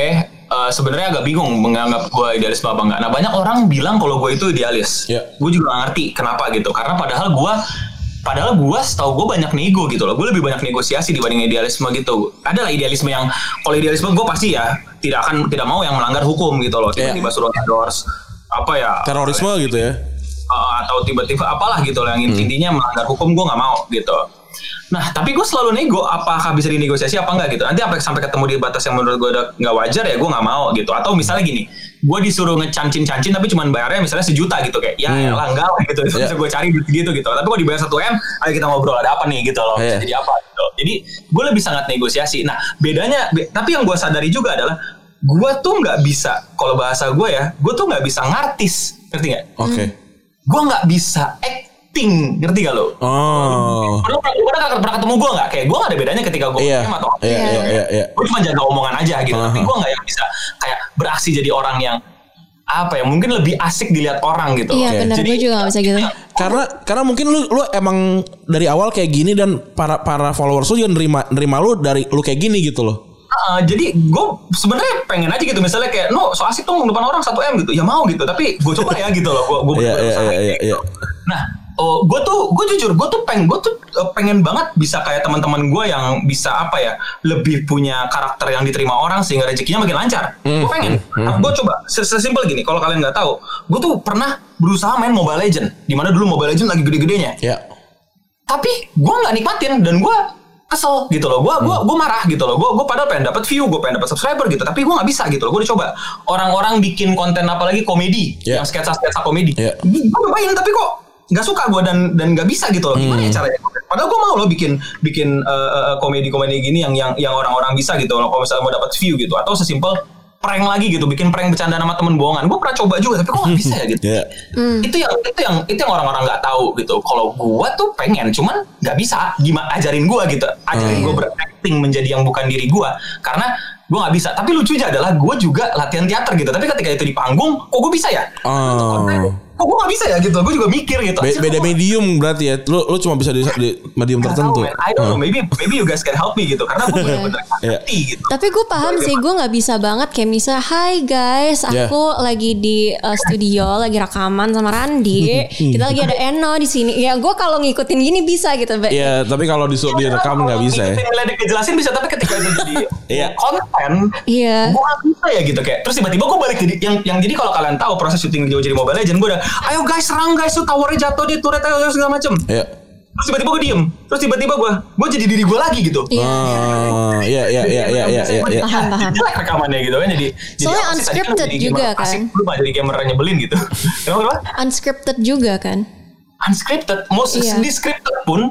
eh, sebenarnya agak bingung menganggap gue idealis apa enggak. Nah, banyak orang bilang kalau gue itu idealis. Iya. Gue juga gak ngerti kenapa gitu. Karena padahal gue padahal gue setahu gue banyak nego gitu loh. Gue lebih banyak negosiasi dibanding idealisme gitu. Adalah idealisme yang kalau idealisme gue pasti ya tidak akan tidak mau yang melanggar hukum gitu loh. Iya. Tiba-tiba suruh endorse apa ya Terorisme gitu ya. uh, atau tiba-tiba apalah gitu loh yang intinya melanggar hukum gue nggak mau gitu. Nah tapi gue selalu nego apakah bisa dinegosiasi apa enggak gitu. Nanti sampai ketemu di batas yang menurut gue nggak wajar ya gue nggak mau gitu. Atau misalnya gini, gue disuruh ngecancin-cancin tapi cuman bayarnya misalnya sejuta gitu kayak ya Hmm. elah enggak lah gitu. Itu bisa gue cari gitu gitu. Tapi kalau dibayar 1 m, ayo kita ngobrol ada apa nih gitu loh. Bisa jadi apa gitu. Jadi gue lebih sangat negosiasi. Nah bedanya, be- tapi yang gue sadari juga adalah gue tuh nggak bisa kalau bahasa gue ya, gue tuh nggak bisa ngartis, ngerti nggak? Oke. gue nggak bisa acting ngerti gak lo? Oh. Lo pernah, pernah, pernah ketemu gue nggak? Kayak gue nggak ada bedanya ketika gue Iya. atau apa. Iya, iya, iya, iya. Gue cuma jaga omongan aja gitu. Tapi Aha. gue nggak yang bisa kayak beraksi jadi orang yang apa ya? Mungkin lebih asik dilihat orang gitu. Iya Oke. benar Jadi- gue juga gak bisa gitu. Karena karena mungkin lu lu emang dari awal kayak gini dan para para followers lu juga nerima nerima lu dari lu kayak gini gitu loh. Ah, jadi gue sebenarnya pengen aja gitu misalnya kayak no so asik dong depan orang 1 m gitu ya mau gitu tapi gue coba ya gitu loh gue gue Iya iya iya iya iya. Nah, oh, gue tuh, gue jujur, gue tuh pengen, gue tuh eh, pengen banget bisa kayak teman-teman gue yang bisa apa ya, lebih punya karakter yang diterima orang sehingga rezekinya makin lancar. Hmm, Gue pengen. Nah, gue coba se- sesimpel gini. Kalau kalian nggak tahu, gue tuh pernah berusaha main Mobile Legend, di mana dulu Mobile Legend lagi gede-gedenya. Ya. Tapi gue nggak nikmatin dan gue kesel gitu loh. Gue gua gue marah gitu loh. Gue gue padahal pengen dapat view, gue pengen dapat subscriber gitu. Tapi gue nggak bisa gitu loh. Gue coba. Orang-orang bikin konten apalagi komedi, Iya. yang sketsa-sketsa komedi. Iya. Gue cobain tapi kok nggak suka gue dan dan nggak bisa gitu loh. Gimana Hmm. ya caranya? Padahal gue mau loh bikin bikin eh, eh, komedi-komedi gini yang yang yang orang-orang bisa gitu loh. Kalau misalnya mau dapat view gitu atau sesimpel prank lagi gitu, bikin prank bercanda sama temen bohongan. Gue pernah coba juga tapi kok nggak bisa ya gitu Ya. itu yang itu yang itu yang orang-orang nggak tahu gitu kalau gua tuh pengen cuman nggak bisa gimana ajarin gua gitu ajarin gua berakting menjadi yang bukan diri gua karena gua nggak bisa tapi lucunya adalah gua juga latihan teater gitu tapi ketika itu di panggung kok gua bisa ya Oh. Kok gua nggak bisa ya gitu gua juga mikir gitu Be- beda medium berarti ya. Lu lu cuma bisa di, di medium tertentu. tahu, man. I don't know maybe maybe you guys can help me gitu karena gua bener-bener nggak Iya. gitu Tapi gue paham sih, gue nggak bisa banget kayak misal, Hai guys, Yeah. aku lagi di uh, studio, lagi rekaman sama Randi, kita lagi ada Eno di sini. Ya gue kalau ngikutin gini bisa gitu. Iya, tapi kalau disuruh direkam nggak bisa ya. Ngikutin ngeledek ngejelasin bisa tapi ketika itu jadi Iya. konten Iya. gue gak bisa ya gitu kayak terus tiba-tiba gue balik jadi yang yang jadi kalau kalian tahu proses syuting jauh jadi Mobile Legend gue udah ayo guys serang guys tuh towernya jatuh dia turret ayo segala macem Iya. terus tiba-tiba gue diem terus tiba-tiba gue gue jadi diri gue lagi gitu Iya. Oh, iya iya iya iya iya iya. iya. Paham, paham. jelek rekamannya gitu kan jadi jadi Soalnya kan unscripted jadi juga, gamer asik, kan? lu mah jadi gamer nyebelin gitu kenapa kenapa Unscripted juga kan. unscripted mau Iya. di scripted pun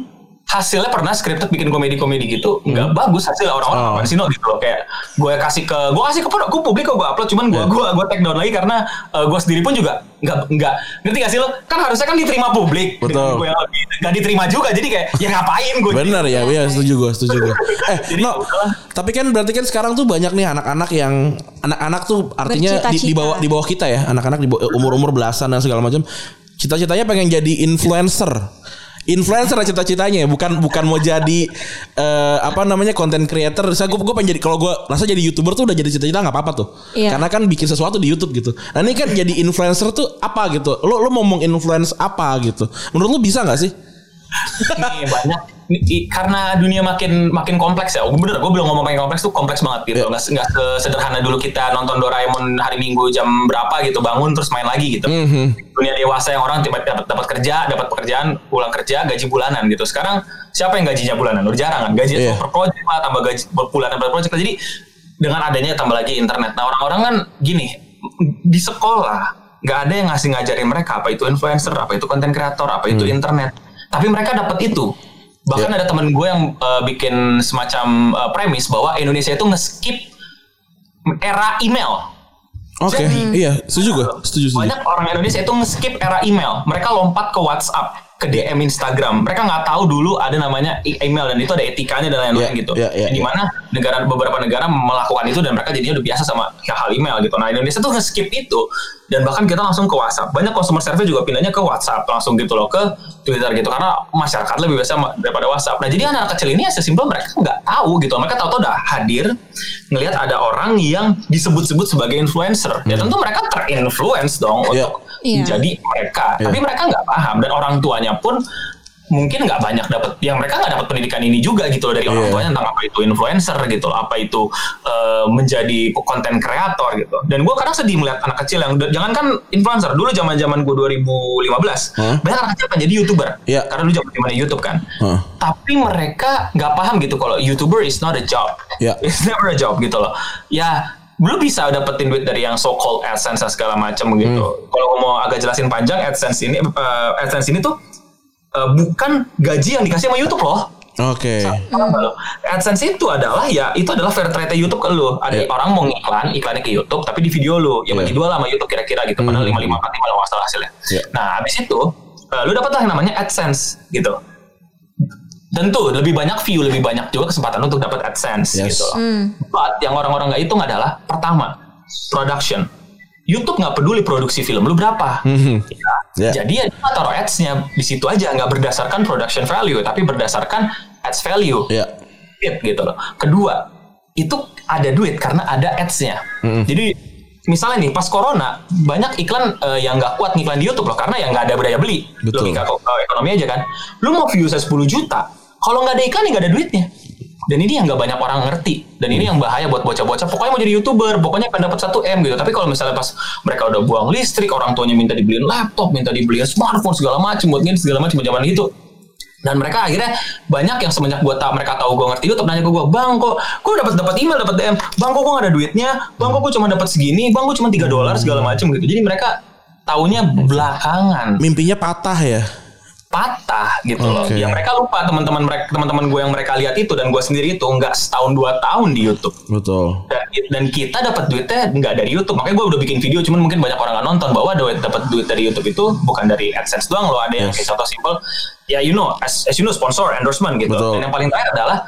hasilnya pernah scripted bikin komedi-komedi gitu nggak bagus hasil orang-orang Hmm. Oh. apaan sih no gitu loh kayak gue kasih ke gue kasih ke gue publik kok gue upload cuman gue Iya. gue gue take down lagi karena gue sendiri pun juga nggak nggak ngerti gak sih lo kan harusnya kan diterima publik Betul. Gue yang lebih nggak diterima juga jadi kayak ya ngapain gue Bener ya, iya setuju gue, setuju gue. Eh, Jadi, no, udahlah. tapi kan berarti kan sekarang tuh banyak nih anak-anak yang anak-anak tuh artinya di, di Bercita-cita. bawah di bawah kita ya, anak-anak di umur-umur belasan dan segala macam. Cita-citanya pengen jadi influencer. Influencer lah cita-citanya ya, bukan bukan mau jadi eh, apa namanya content creator. Saya gue gue pengen jadi kalau gue rasa jadi youtuber tuh udah jadi cita-cita nggak apa-apa tuh. Iya. Karena kan bikin sesuatu di YouTube gitu. Nah ini kan jadi influencer tuh apa gitu? Lo lo mau menginfluence apa gitu? Menurut lo bisa nggak sih? Nih, banyak karena dunia makin makin kompleks ya. Bener, gue belum ngomong makin kompleks tuh kompleks banget gitu. Iya. Nggak nggak sederhana dulu kita nonton Doraemon hari Minggu jam berapa gitu bangun terus main lagi gitu. Mhm. Dunia dewasa yang orang tiba dapat dapat kerja, dapat pekerjaan, pulang kerja, gaji bulanan gitu. Sekarang siapa yang gajinya bulanan? Udah jarang kan. Gajinya Iya. tuh per project lah, tambah gaji per bulanan per project. Jadi dengan adanya tambah lagi internet. Nah orang-orang kan gini di sekolah nggak ada yang ngasih ngajarin mereka apa itu influencer, apa itu konten kreator, apa itu Hmm. internet. Tapi mereka dapat itu. Bahkan Iya. ada temen gue yang uh, bikin semacam uh, premis bahwa Indonesia itu nge-skip era email. Oke, Jadi- iya, setuju gue, setuju setuju. Banyak orang Indonesia itu nge-skip era email. Mereka lompat ke WhatsApp, ke DM Instagram. Mereka nggak tahu dulu ada namanya email dan itu ada etikanya dan lain-lain Iya, gitu. iya, iya, di iya. mana negara beberapa negara melakukan itu dan mereka jadinya udah biasa sama hal email gitu. Nah Indonesia tuh nge-skip itu dan bahkan kita langsung ke WhatsApp. Banyak customer service juga pindahnya ke WhatsApp langsung gitu loh ke Twitter gitu karena masyarakat lebih biasa daripada WhatsApp. Nah jadi anak kecil ini ya sesimpel mereka nggak tahu gitu. Mereka tahu-tahu udah hadir ngelihat ada orang yang disebut-sebut sebagai influencer. Ya tentu mereka terinfluence dong Hmm. Iya. untuk Iya. menjadi mereka. Iya. Tapi mereka nggak paham dan orang tuanya pun mungkin nggak banyak dapat yang mereka nggak dapat pendidikan ini juga gitu loh dari orang Iya. tuanya tentang apa itu influencer gitu loh, apa itu eh, menjadi konten kreator gitu dan gue kadang sedih melihat anak kecil yang jangan kan influencer dulu zaman zaman gue 2015 Hah? banyak anak kecil kan jadi youtuber Iya. karena dulu zaman zaman YouTube kan Hah. tapi mereka nggak paham gitu kalau youtuber is not a job Iya. it's never a job gitu loh ya lu bisa dapetin duit dari yang so called AdSense dan segala macam gitu. Hmm. Kalau mau agak jelasin panjang AdSense ini eh, AdSense ini tuh eh, bukan gaji yang dikasih sama YouTube loh. Oke. Nggak lo? AdSense itu adalah ya itu adalah fair trade YouTube ke lu. Ada Iya. orang mau ngiklan, iklannya ke YouTube tapi di video lu. Ya bagi Iya. dua lah sama YouTube kira-kira gitu. Padahal Hmm. 55 45 kalau nggak salah hasilnya. Iya. Nah, habis itu eh, lu dapat lah yang namanya AdSense gitu. Tentu lebih banyak view, lebih banyak juga kesempatan untuk dapat AdSense Yes. gitu. But yang orang-orang nggak hitung adalah pertama production. YouTube nggak peduli produksi film lu berapa. Mhm. Ya. Ya. Jadi ya dia taruh ads-nya di situ aja nggak berdasarkan production value tapi berdasarkan ads value. Duit gitu loh. Kedua, itu ada duit karena ada ads-nya. Jadi misalnya nih pas corona banyak iklan eh, yang nggak kuat ngiklan di YouTube loh karena yang nggak ada budaya beli. Betul. Logika eh, ekonomi aja kan. Lu mau viewsnya 10 juta, kalau nggak ada iklan ya nggak ada duitnya. Dan ini yang nggak banyak orang ngerti. Dan ini yang bahaya buat bocah-bocah. Pokoknya mau jadi youtuber, pokoknya pengen dapat 1 m gitu. Tapi kalau misalnya pas mereka udah buang listrik, orang tuanya minta dibeliin laptop, minta dibeliin smartphone segala macam buat gini segala macam zaman itu dan mereka akhirnya banyak yang semenjak gua tahu mereka tahu gua ngerti YouTube nanya ke gua bang kok gua dapat dapat email dapat DM bang kok gua nggak ada duitnya bang kok gua cuma dapat segini bang gua cuma 3 dolar segala macam gitu jadi mereka taunya belakangan Mimpinya patah ya. Patah gitu loh Oke. ya mereka lupa teman-teman mereka teman-teman gue yang mereka lihat itu dan gue sendiri itu nggak setahun dua tahun di YouTube Betul. dan, dan kita dapat duitnya nggak dari YouTube makanya gue udah bikin video cuman mungkin banyak orang nggak nonton bahwa dapat duit dari YouTube itu bukan dari AdSense doang loh ada yang Yes. kayak contoh simpel ya you know as, as you know sponsor endorsement gitu Betul. dan yang paling terakhir adalah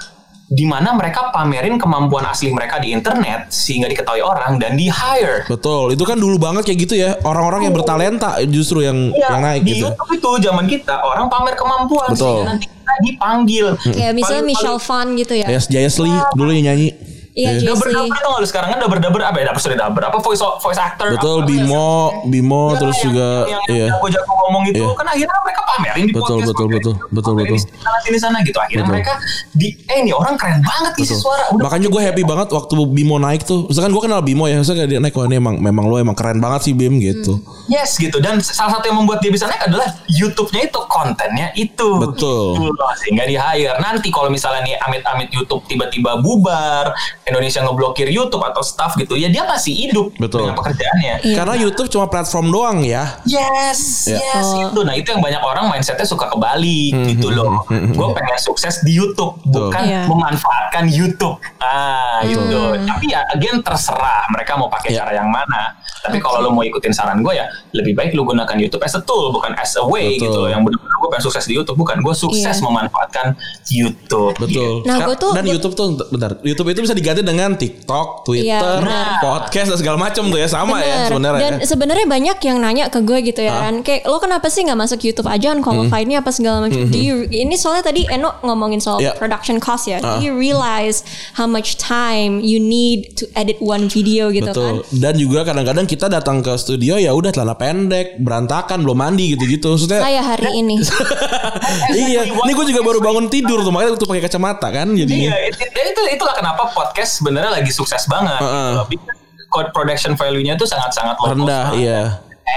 di mana mereka pamerin kemampuan asli mereka di internet sehingga diketahui orang dan di hire Betul. Itu kan dulu banget kayak gitu ya. Orang-orang yang bertalenta justru yang Iya, yang naik di gitu. YouTube itu zaman kita orang pamer kemampuan Betul. sehingga nanti kita dipanggil Kayak misalnya Michelle Fan gitu ya. Yes, Jayasli dulu yang nyanyi. Iya, Iya. Daber Jessie. daber tau gak lu sekarang kan daber daber apa ya daber sorry daber apa voice voice actor Betul, apa- Bimo, Bimo Ya, terus yang- juga yang, iya. yang jago-jago ngomong itu Iya. kan akhirnya mereka pamerin di Betul, podcast betul, pamerin- betul, betul, pamerin betul. di sini sana sini sana gitu akhirnya Betul. mereka di eh ini orang keren banget isi Betul. suara udah Makanya gue happy banget waktu Bimo naik tuh. Misalkan gue kenal Bimo ya, misalkan dia naik wah ini emang memang lo emang keren banget sih Bim gitu. yes gitu dan salah satu yang membuat dia bisa naik adalah YouTube-nya itu kontennya itu Betul. Gitu loh, sehingga di hire nanti kalau misalnya nih amit-amit YouTube tiba-tiba bubar Indonesia ngeblokir YouTube atau staff gitu, ya dia masih hidup Betul. dengan pekerjaannya. Karena YouTube cuma platform doang ya. Yes, Ya. yes itu. Nah itu yang banyak orang mindsetnya suka kebalik gitu loh. Gue pengen sukses di YouTube, bukan Iya. memanfaatkan YouTube. Ah gitu. Tapi ya again terserah mereka mau pakai Ya. cara yang mana. Tapi kalau lo mau ikutin saran gue ya lebih baik lu gunakan YouTube as a tool bukan as a way Betul. gitu. Yang benar-benar gue pengen sukses di YouTube bukan gue sukses Iya. memanfaatkan YouTube. Betul. Nah, Sekar- gua tuh- dan gua- YouTube tuh bentar. YouTube itu bisa diganti dengan TikTok, Twitter, Iya, benar. podcast dan segala macam tuh ya sama ya Bener. sebenarnya. Dan ya. sebenarnya banyak yang nanya ke gue gitu ya kan. Kayak lo kenapa sih nggak masuk YouTube aja on qualified-nya apa segala macam. Do you ini soalnya tadi Eno ngomongin soal Iya. production cost ya. Do you realize how much time you need to edit one video gitu Betul. kan? Dan juga kadang-kadang kita datang ke studio ya udah celana pendek, berantakan, belum mandi gitu-gitu. Maksudnya Saya hari ini. iya, ini gue juga baru bangun tidur tuh makanya tuh pakai kacamata kan jadinya. Iya, itu, itu itulah kenapa podcast sebenarnya lagi sukses banget. Gitu. Because Code production value-nya itu sangat-sangat low Rendah, banget. iya.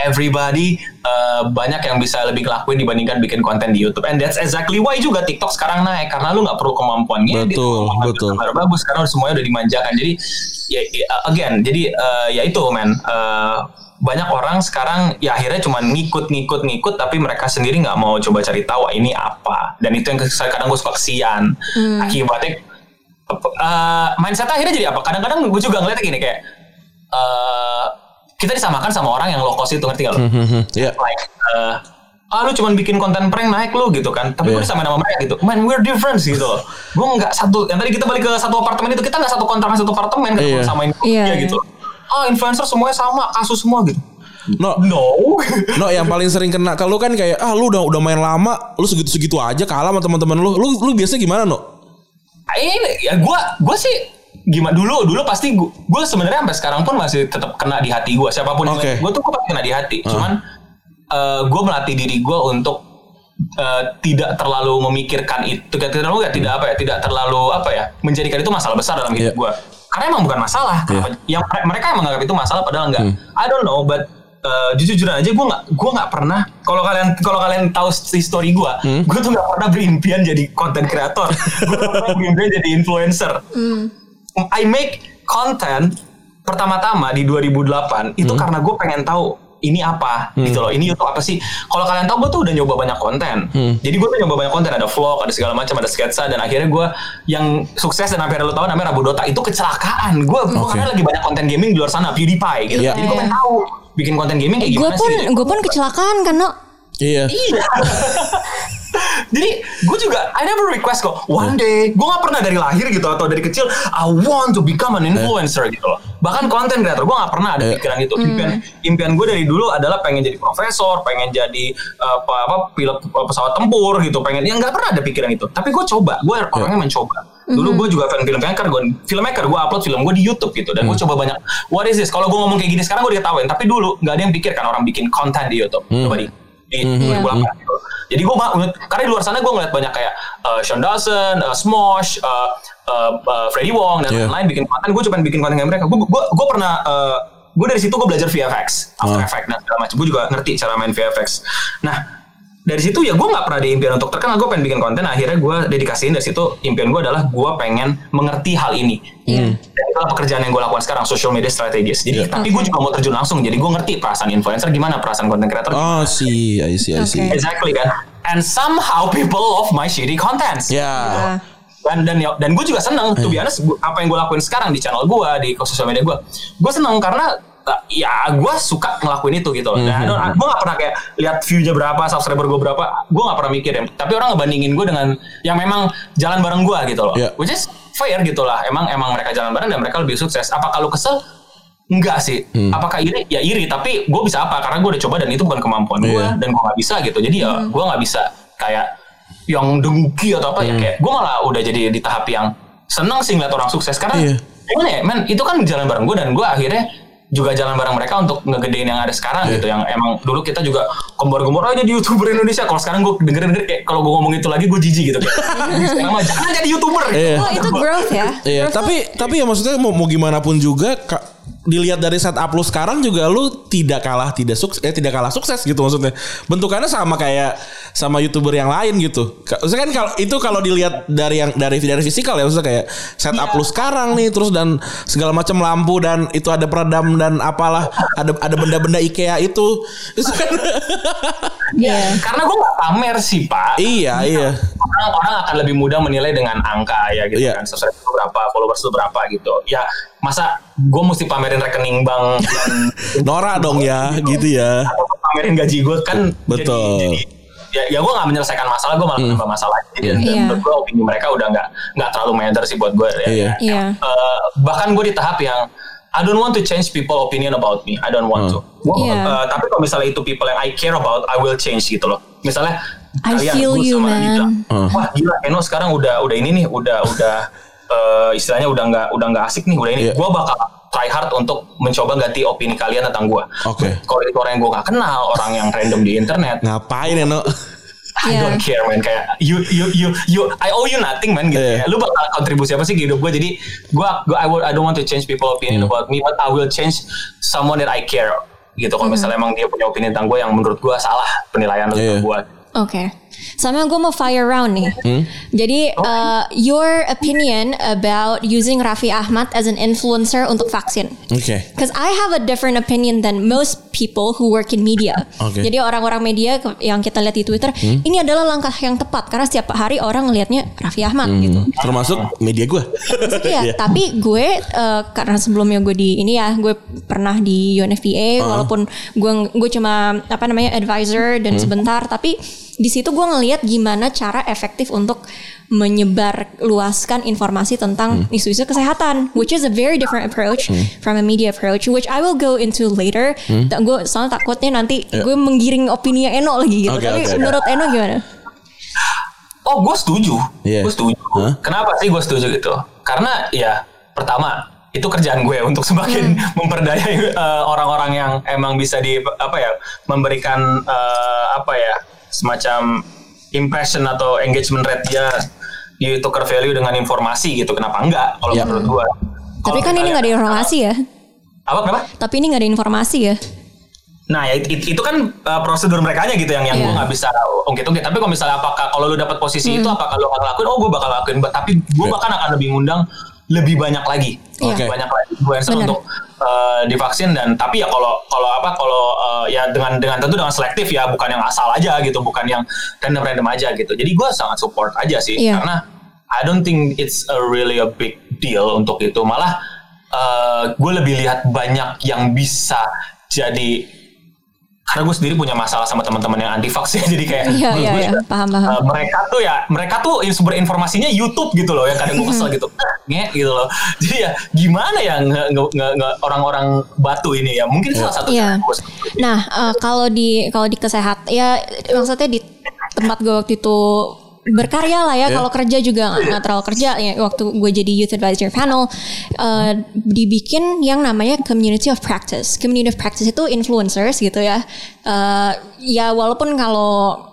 Everybody uh, banyak yang bisa lebih ngelakuin dibandingkan bikin konten di YouTube. And that's exactly why juga TikTok sekarang naik karena lu nggak perlu kemampuan ngedit, Betul, kemampuan betul. gambar bagus karena semuanya udah dimanjakan. Jadi ya ya, again, jadi uh, ya itu men. Uh, banyak orang sekarang ya akhirnya cuma ngikut-ngikut ngikut tapi mereka sendiri nggak mau coba cari tahu "Ah, ini apa dan itu yang kadang gue suka kesian akibatnya uh, mindset akhirnya jadi apa kadang-kadang gue juga ngeliatnya gini kayak eh kita disamakan sama orang yang low cost itu ngerti gak lo? Hmm, Iya. Like, eh, ah lu cuman bikin konten prank naik lu gitu kan tapi gue Iya. disamain sama mereka gitu man we're different gitu loh gue nggak satu yang tadi kita balik ke satu apartemen itu kita nggak satu kontrakan satu apartemen kan Iya. samain Iya, dia iya. gitu ah influencer semuanya sama kasus semua gitu No, no no yang paling sering kena kalau kan kayak ah lu udah udah main lama, lu segitu-segitu aja kalah sama teman-teman lu. Lu lu biasa gimana, No? Ini ya gue gue sih gimana dulu dulu pasti gue gue sebenarnya sampai sekarang pun masih tetap kena di hati gue siapa pun yang Oke. gue tuh gue pasti kena di hati cuman gue melatih diri gue untuk eh, tidak terlalu memikirkan itu tidak terlalu ya tidak apa ya tidak terlalu apa ya menjadikan itu masalah besar dalam hidup Iya. gue karena emang bukan masalah Kenapa? yang mere- mereka yang menganggap itu masalah padahal enggak I don't know but eh, jujur-jujuran aja gue nggak gue nggak pernah kalau kalian kalau kalian tahu story gue gue tuh nggak pernah berimpian jadi content creator. Gue pernah berimpian jadi influencer. I make content pertama-tama di 2008 itu karena gue pengen tahu ini apa gitu loh. Ini YouTube apa sih? Kalau kalian tahu gue tuh udah nyoba banyak konten. Jadi gue tuh nyoba banyak konten ada vlog ada segala macam ada sketsa dan akhirnya gue yang sukses dan hampir lu tahu namanya Rabu Dota itu kecelakaan. Gue gue Oke. karena lagi banyak konten gaming di luar sana PewDiePie gitu. Iya. jadi gue pengen tahu bikin konten gaming kayak Gue gimana pun sih gue pun kecelakaan kan no. Iya. Iya. Jadi gue juga I never request kok one day gue gak pernah dari lahir gitu atau dari kecil I want to become an influencer gitu loh. Bahkan content creator gue gak pernah ada Eh. pikiran gitu. Impian impian gue dari dulu adalah pengen jadi profesor, pengen jadi uh, apa apa pilot uh, pesawat tempur gitu, pengen yang nggak pernah ada pikiran itu. Tapi gue coba, gue orangnya mencoba. Dulu gue juga fan filmmaker, gue filmmaker, gue upload film gue di YouTube gitu dan gue coba banyak. What is this? Kalau gue ngomong kayak gini sekarang gue diketawain, tapi dulu nggak ada yang pikir kan orang bikin konten di YouTube. Nobody di 2008 gitu. Jadi gue karena di luar sana gue ngeliat banyak kayak uh, Sean Dawson, uh, Smosh, uh, uh, uh, Freddie Wong dan lain-lain bikin konten. Gue cuma bikin konten kayak mereka. Gue gue gue pernah uh, gue dari situ gue belajar VFX, After Oh. Effects dan segala macam. Gue juga ngerti cara main VFX. Nah dari situ ya gue nggak pernah ada impian untuk terkenal. Gue pengen bikin konten. Akhirnya gue dedikasiin dari situ impian gue adalah gue pengen mengerti hal ini. Iya. Dan itulah pekerjaan yang gue lakukan sekarang, social media strategist. Jadi, Iya. tapi gue juga mau terjun langsung. Jadi gue ngerti perasaan influencer gimana, perasaan content creator Oh, sih, I see, I see. Oke. Exactly kan. And somehow people love my shitty contents. Ya. Ah. Dan dan ya- dan gue juga seneng. Tuh biasa apa yang gue lakuin sekarang di channel gue di sosial media gue, gue seneng karena ya gue suka ngelakuin itu gitu loh. Dan gue gak pernah kayak lihat view-nya berapa, subscriber gue berapa, gue gak pernah mikirin. Tapi orang ngebandingin gue dengan yang memang jalan bareng gue gitu loh. Iya. Which is fair gitu lah. Emang emang mereka jalan bareng dan mereka lebih sukses. Apakah lu kesel? Enggak sih. Apakah iri? Ya iri. Tapi gue bisa apa? Karena gue udah coba dan itu bukan kemampuan gue Iya. dan gue nggak bisa gitu. Jadi ya gue nggak bisa kayak yang dengki atau apa ya kayak gue malah udah jadi di tahap yang seneng sih ngeliat orang sukses karena Iya. gimana ya men itu kan jalan bareng gue dan gue akhirnya juga jalan bareng mereka untuk ngegedein yang ada sekarang Iya. gitu yang emang dulu kita juga gembor-gembor aja di youtuber Indonesia kalau sekarang gue denger denger kayak kalau gue ngomong itu lagi gue jijik gitu kayak sekarang mah jangan jadi youtuber gitu. Iya. Oh itu growth ya. Iya, Growth tapi tapi ya maksudnya mau, mau gimana pun juga ka- dilihat dari setup lu sekarang juga lu tidak kalah tidak sukses eh tidak kalah sukses gitu maksudnya bentukannya sama kayak sama youtuber yang lain gitu maksudnya kan kalau itu kalau dilihat dari yang dari dari fisikal ya maksudnya kayak setup lu sekarang nih terus dan segala macam lampu dan itu ada peredam dan apalah ada ada benda-benda IKEA itu kan- Iya. Karena gue gak pamer sih pak. iya iya Orang orang akan lebih mudah menilai dengan angka ya gitu Iya. kan. Lu berapa, followers lu berapa gitu. Ya masa gue mesti pamerin rekening bank dan Nora dong ya gitu ya atau pamerin gaji gue kan Betul. Hmm. jadi, jadi ya, ya gue gak menyelesaikan masalah gue malah menambah masalah jadi dan- dan Iya. menurut gue opini mereka udah nggak nggak terlalu matter sih buat gue ya. Iya. Iya. Eh, bahkan gue di tahap yang I don't want to change people opinion about me I don't want to Gua, Iya. eh, tapi kalau misalnya itu people yang I care about I will change gitu loh misalnya I feel Gus you, sama man. Hmm. wah gila Eno sekarang udah udah ini nih udah udah eh, istilahnya udah nggak udah nggak asik nih udah ini Iya. gue bakal try hard untuk mencoba ganti opini kalian tentang gue Oke. kalau itu orang yang gue gak kenal orang yang random di internet ngapain ya no I Iya. don't care man kayak you you you you I owe you nothing man gitu Iya. ya. Lu bakal kontribusi apa sih ke hidup gue jadi gue gue I, would, I don't want to change people opinion Hmm. about me but I will change someone that I care gitu kalau misalnya emang dia punya opini tentang gue yang menurut gue salah penilaian lu Iya. tentang gue Oke. Sama gue mau fire round nih. Jadi uh, your opinion about using Raffi Ahmad as an influencer untuk vaksin. oke Because I have a different opinion than most people who work in media. Oke. Jadi orang-orang media yang kita lihat di Twitter, ini adalah langkah yang tepat karena setiap hari orang ngelihatnya Raffi Ahmad gitu. termasuk media gue Iya, Iya. tapi gue eh, karena sebelumnya gue di ini ya, gue pernah di UNFPA walaupun gue gue cuma apa namanya advisor dan sebentar, tapi di situ gue ngelihat gimana cara efektif untuk menyebar luaskan informasi tentang isu-isu kesehatan, which is a very different approach from a media approach, which I will go into later. Dan gue soalnya takutnya nanti gue menggiring opini Eno lagi gitu. Oke, tapi oke. menurut Eno gimana? oh gue setuju Iya. gue setuju Hah? kenapa sih gue setuju gitu karena ya pertama itu kerjaan gue untuk semakin memperdayai eh, orang-orang yang emang bisa di apa ya memberikan eh, apa ya semacam impression atau engagement rate dia ditukar value dengan informasi gitu kenapa enggak kalau Iya. menurut gue Tapi kan ini nggak ada informasi ya. apa kenapa Tapi ini nggak ada informasi ya. Nah, ya, itu, itu kan uh, prosedur mereka nya gitu yang yang Iya. gue nggak bisa ungkit-ungkit. Tapi kalau misalnya apakah kalau lu dapat posisi Hmm. itu apakah lu akan lakuin? Oh, gue bakal lakuin. Tapi gue Iya. bahkan akan lebih ngundang lebih banyak lagi, Iya. Lebih banyak lagi influencer Benar. untuk uh, divaksin dan tapi ya kalau kalau apa kalau uh, ya dengan dengan tentu dengan selektif ya bukan yang asal aja gitu, bukan yang random-random aja gitu. Jadi gue sangat support aja sih Iya. karena I don't think it's a really a big deal untuk itu. Malah uh, gue lebih lihat banyak yang bisa jadi karena gue sendiri punya masalah sama teman-teman yang anti vaksin jadi kayak Iya, iya, iya. Paham, paham. uh, mereka tuh ya mereka tuh sumber informasinya YouTube gitu loh yang kadang gue kesel gitu nge gitu loh jadi ya gimana ya orang-orang batu ini ya mungkin salah satu setuju. Nah, eh, kalau di kalau di kesehatan ya maksudnya di tempat gue waktu itu berkarya lah ya. Iya. Kalau kerja juga nggak terlalu kerja ya. Waktu gue jadi youth advisor panel eh, dibikin yang namanya community of practice. Community of practice itu influencers gitu ya. Eh, ya walaupun kalau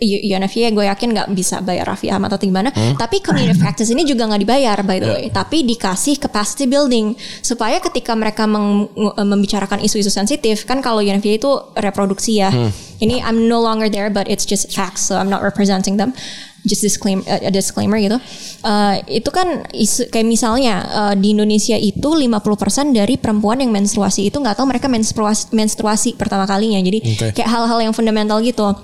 UNFPA gue yakin nggak bisa bayar Raffi Ahmad atau gimana. Tapi community practice ini juga nggak dibayar by the Yeah. way. Tapi dikasih capacity building supaya ketika mereka meng- eh, membicarakan isu-isu sensitif kan kalau UNFPA itu reproduksi ya. Ini I'm no longer there but it's just facts so I'm not representing them. Just disclaim, eh, a disclaimer gitu. Eh, itu kan isu kayak misalnya eh, di Indonesia itu 50% dari perempuan yang menstruasi itu nggak tahu mereka menstruasi, menstruasi pertama kalinya. Jadi Oke. kayak hal-hal yang fundamental gitu.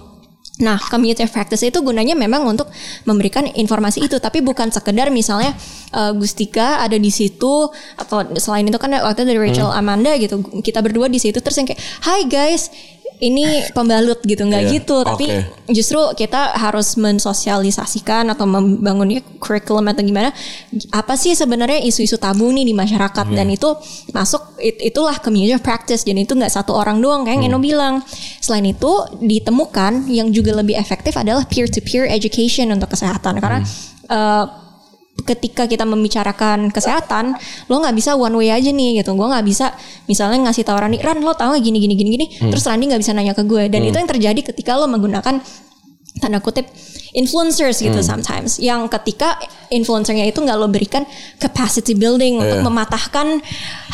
Nah, community practice itu gunanya memang untuk memberikan informasi itu, tapi bukan sekedar misalnya uh, Gustika ada di situ atau selain itu kan waktu itu dari Rachel Hmm. Amanda gitu, kita berdua di situ terus yang kayak, Hai guys, ini pembalut gitu, nggak Iya, gitu, tapi oke. justru kita harus mensosialisasikan atau membangunnya curriculum atau gimana apa sih sebenarnya isu-isu tabu nih di masyarakat Iya. dan itu masuk it- itulah community of practice jadi itu nggak satu orang doang kayak yang Hmm. Eno bilang selain itu ditemukan yang juga lebih efektif adalah peer to peer education untuk kesehatan karena Hmm. eh, ketika kita membicarakan kesehatan, lo nggak bisa one way aja nih gitu. Gue nggak bisa misalnya ngasih tahu Rani, Ran lo tau gak gini gini gini gini, terus Rani nggak bisa nanya ke gue. Dan itu yang terjadi ketika lo menggunakan tanda kutip influencers gitu Hmm. sometimes yang ketika influencernya itu nggak lo berikan capacity building untuk Iya. mematahkan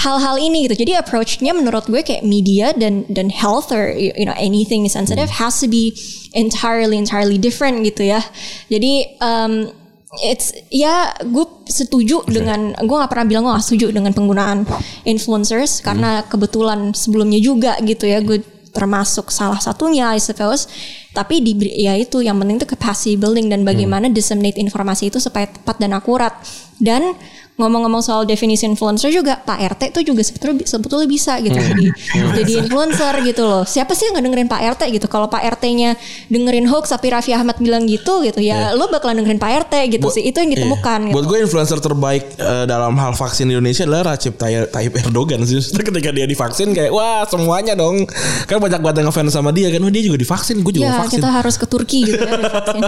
hal-hal ini gitu jadi approach-nya menurut gue kayak media dan dan health or you know anything sensitive Hmm. has to be entirely entirely different gitu ya jadi um, it's ya gue setuju dengan gue nggak pernah bilang gue nggak setuju dengan penggunaan influencers karena kebetulan sebelumnya juga gitu ya gue termasuk salah satunya I suppose. Tapi di ya itu yang penting itu capacity building dan bagaimana disseminate informasi itu supaya tepat dan akurat. Dan ngomong-ngomong soal definisi influencer juga Pak RT itu juga sebetulnya sebetulnya bisa gitu jadi jadi influencer gitu loh siapa sih yang nggak dengerin Pak RT gitu kalau Pak RT-nya dengerin hoax tapi Raffi Ahmad bilang gitu gitu ya lo bakalan dengerin Pak RT gitu Buat- sih itu yang ditemukan Iya. gitu. Buat gue influencer terbaik eh, dalam hal vaksin di Indonesia adalah Recep Tay- Tayyip Erdogan sih. Ketika dia divaksin kayak wah semuanya dong. Kan banyak banget yang ngefans sama dia kan. Wah dia juga divaksin, gue juga ya vaksin. kita harus ke Turki gitu ya divaksin.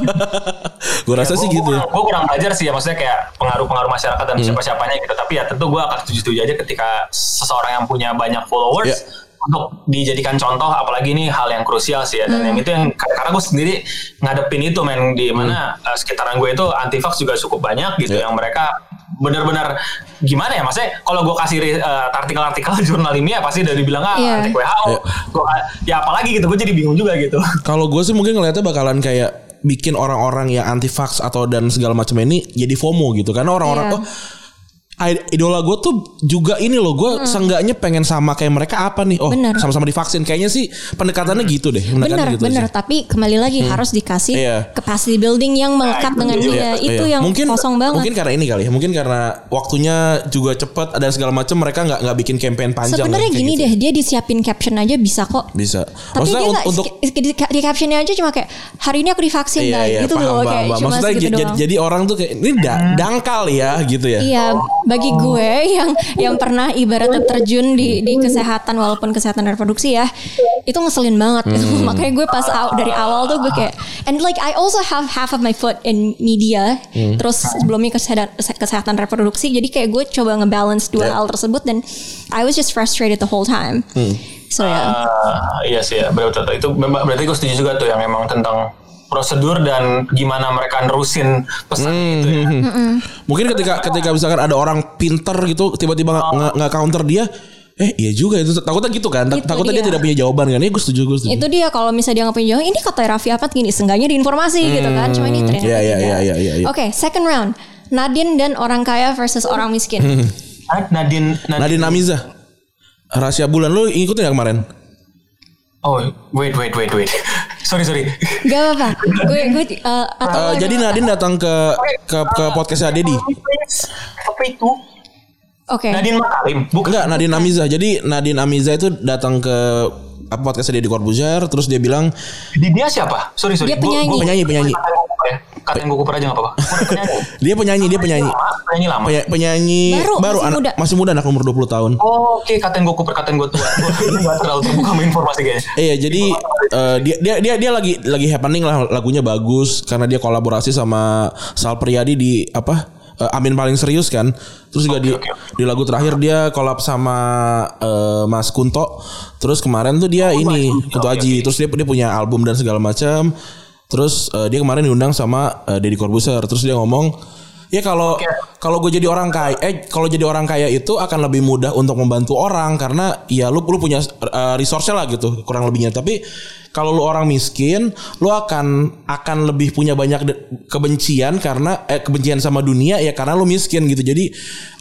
gue rasa sih Gue gitu. gua kurang belajar sih ya maksudnya kayak pengaruh-pengaruh masyarakat dan siapa-siapanya gitu. Tapi ya tentu gue akan setuju-setuju aja ketika seseorang yang punya banyak followers Ya. untuk dijadikan contoh apalagi ini hal yang krusial sih ya dan yang itu yang karena gue sendiri ngadepin itu men di mana eh, sekitaran gue itu anti vax juga cukup banyak gitu Ya. yang mereka benar-benar gimana ya maksudnya kalau gue kasih eh, artikel-artikel jurnal ilmiah pasti udah dibilang ah Iya. anti WHO Ya. Gua, ya apalagi gitu gue jadi bingung juga gitu Kalau gue sih mungkin ngeliatnya bakalan kayak bikin orang-orang yang anti vax atau dan segala macam ini jadi FOMO gitu. Karena orang-orang Iya. oh I- idola gue tuh juga ini loh gue seenggaknya pengen sama kayak mereka apa nih oh Hmm. Bener. sama-sama divaksin kayaknya sih pendekatannya gitu deh pendekatannya bener gitu bener aja. tapi kembali lagi harus dikasih Iya. capacity building yang melekat Nah, dengan itu dia dia. itu Iya. yang mungkin, kosong banget Mungkin karena ini kali ya. Mungkin karena waktunya juga cepat dan segala macam mereka nggak nggak bikin campaign panjang. sebenarnya kayak gini gitu. deh dia disiapin caption aja bisa kok Bisa. tapi Maksudnya dia un- untuk di, di, captionnya aja cuma kayak hari ini aku divaksin Iya guys iya gitu paham, loh paham, kayak paham. cuma Maksudnya doang. jadi orang tuh kayak ini da- dangkal ya gitu ya. Iya, bagi gue yang yang pernah ibaratnya terjun di di kesehatan walaupun kesehatan reproduksi ya, itu ngeselin banget. Itu Hmm. makanya gue pas aw- dari awal tuh gue kayak and like I also have half of my foot in media. Hmm. Terus sebelumnya kesehatan kesehatan reproduksi, jadi kayak gue coba ngebalance dua Yeah. hal tersebut dan I was just frustrated the whole time. Hmm. So ya. Ah, iya sih ya, betul itu memang berarti gue setuju juga tuh yang memang tentang prosedur dan gimana mereka nerusin pesan gitu ya. Mungkin ketika ketika misalkan ada orang pinter gitu tiba-tiba nggak counter dia, eh iya juga itu takutnya gitu kan. Tak- Itu takutnya dia. dia. tidak punya jawaban kan. Iya gue setuju gue setuju. Itu dia kalau misalnya dia nggak punya jawaban, ini kata Raffi Ahmad gini, seenggaknya di informasi gitu kan. Cuma ini ternyata Iya, iya, tidak. iya, iya, iya, iya. Oke, second round. Nadine dan orang kaya versus orang miskin. Ah, Nadine, Nadine Amiza. Rahasia bulan lu ngikutin ya kemarin? Oh, wait, wait, wait, wait. sorry, sorry. Gak apa-apa. Gue gue uh, atau Eh, jadi Nadine datang ke ke ke podcastnya Dedi. Apa itu? Oke. Nadine Makarim, bukan? Enggak, Nadine Amiza. Jadi Nadine Amiza itu datang ke apa podcastnya Deddy Corbuzier terus dia bilang Di dia siapa? Sorry, sorry. Dia penyanyi. Gua- gua- Penyanyi, penyanyi. Kata yang gue kuper aja gak apa-apa. Penyanyi. dia penyanyi, dia penyanyi. Lama, penyanyi lama. Penya- penyanyi Baru, baru, masih anak muda. masih muda anak umur 20 tahun. Oh, Oke, katain gue kuper, katain gue tua. Gue gak terlalu terbuka sama informasi kayaknya. Iya, jadi eh, dia dia dia dia lagi lagi happening lah lagunya bagus karena dia kolaborasi sama Sal Priadi di apa? eh, Amin paling serius kan. Terus juga di oke. di lagu terakhir dia kolab sama eh, Mas Kunto. Terus kemarin tuh dia ini Kunto Aji. Terus dia dia punya album dan segala macam. Terus eh, dia kemarin diundang sama eh, Deddy Corbuzier. Terus dia ngomong Ya kalau Oke. kalau gue jadi orang kaya, eh kalau jadi orang kaya itu akan lebih mudah untuk membantu orang karena ya lu lu punya uh, resource lah gitu kurang lebihnya. Tapi kalau lu orang miskin, lu akan akan lebih punya banyak kebencian karena eh kebencian sama dunia ya karena lu miskin gitu. Jadi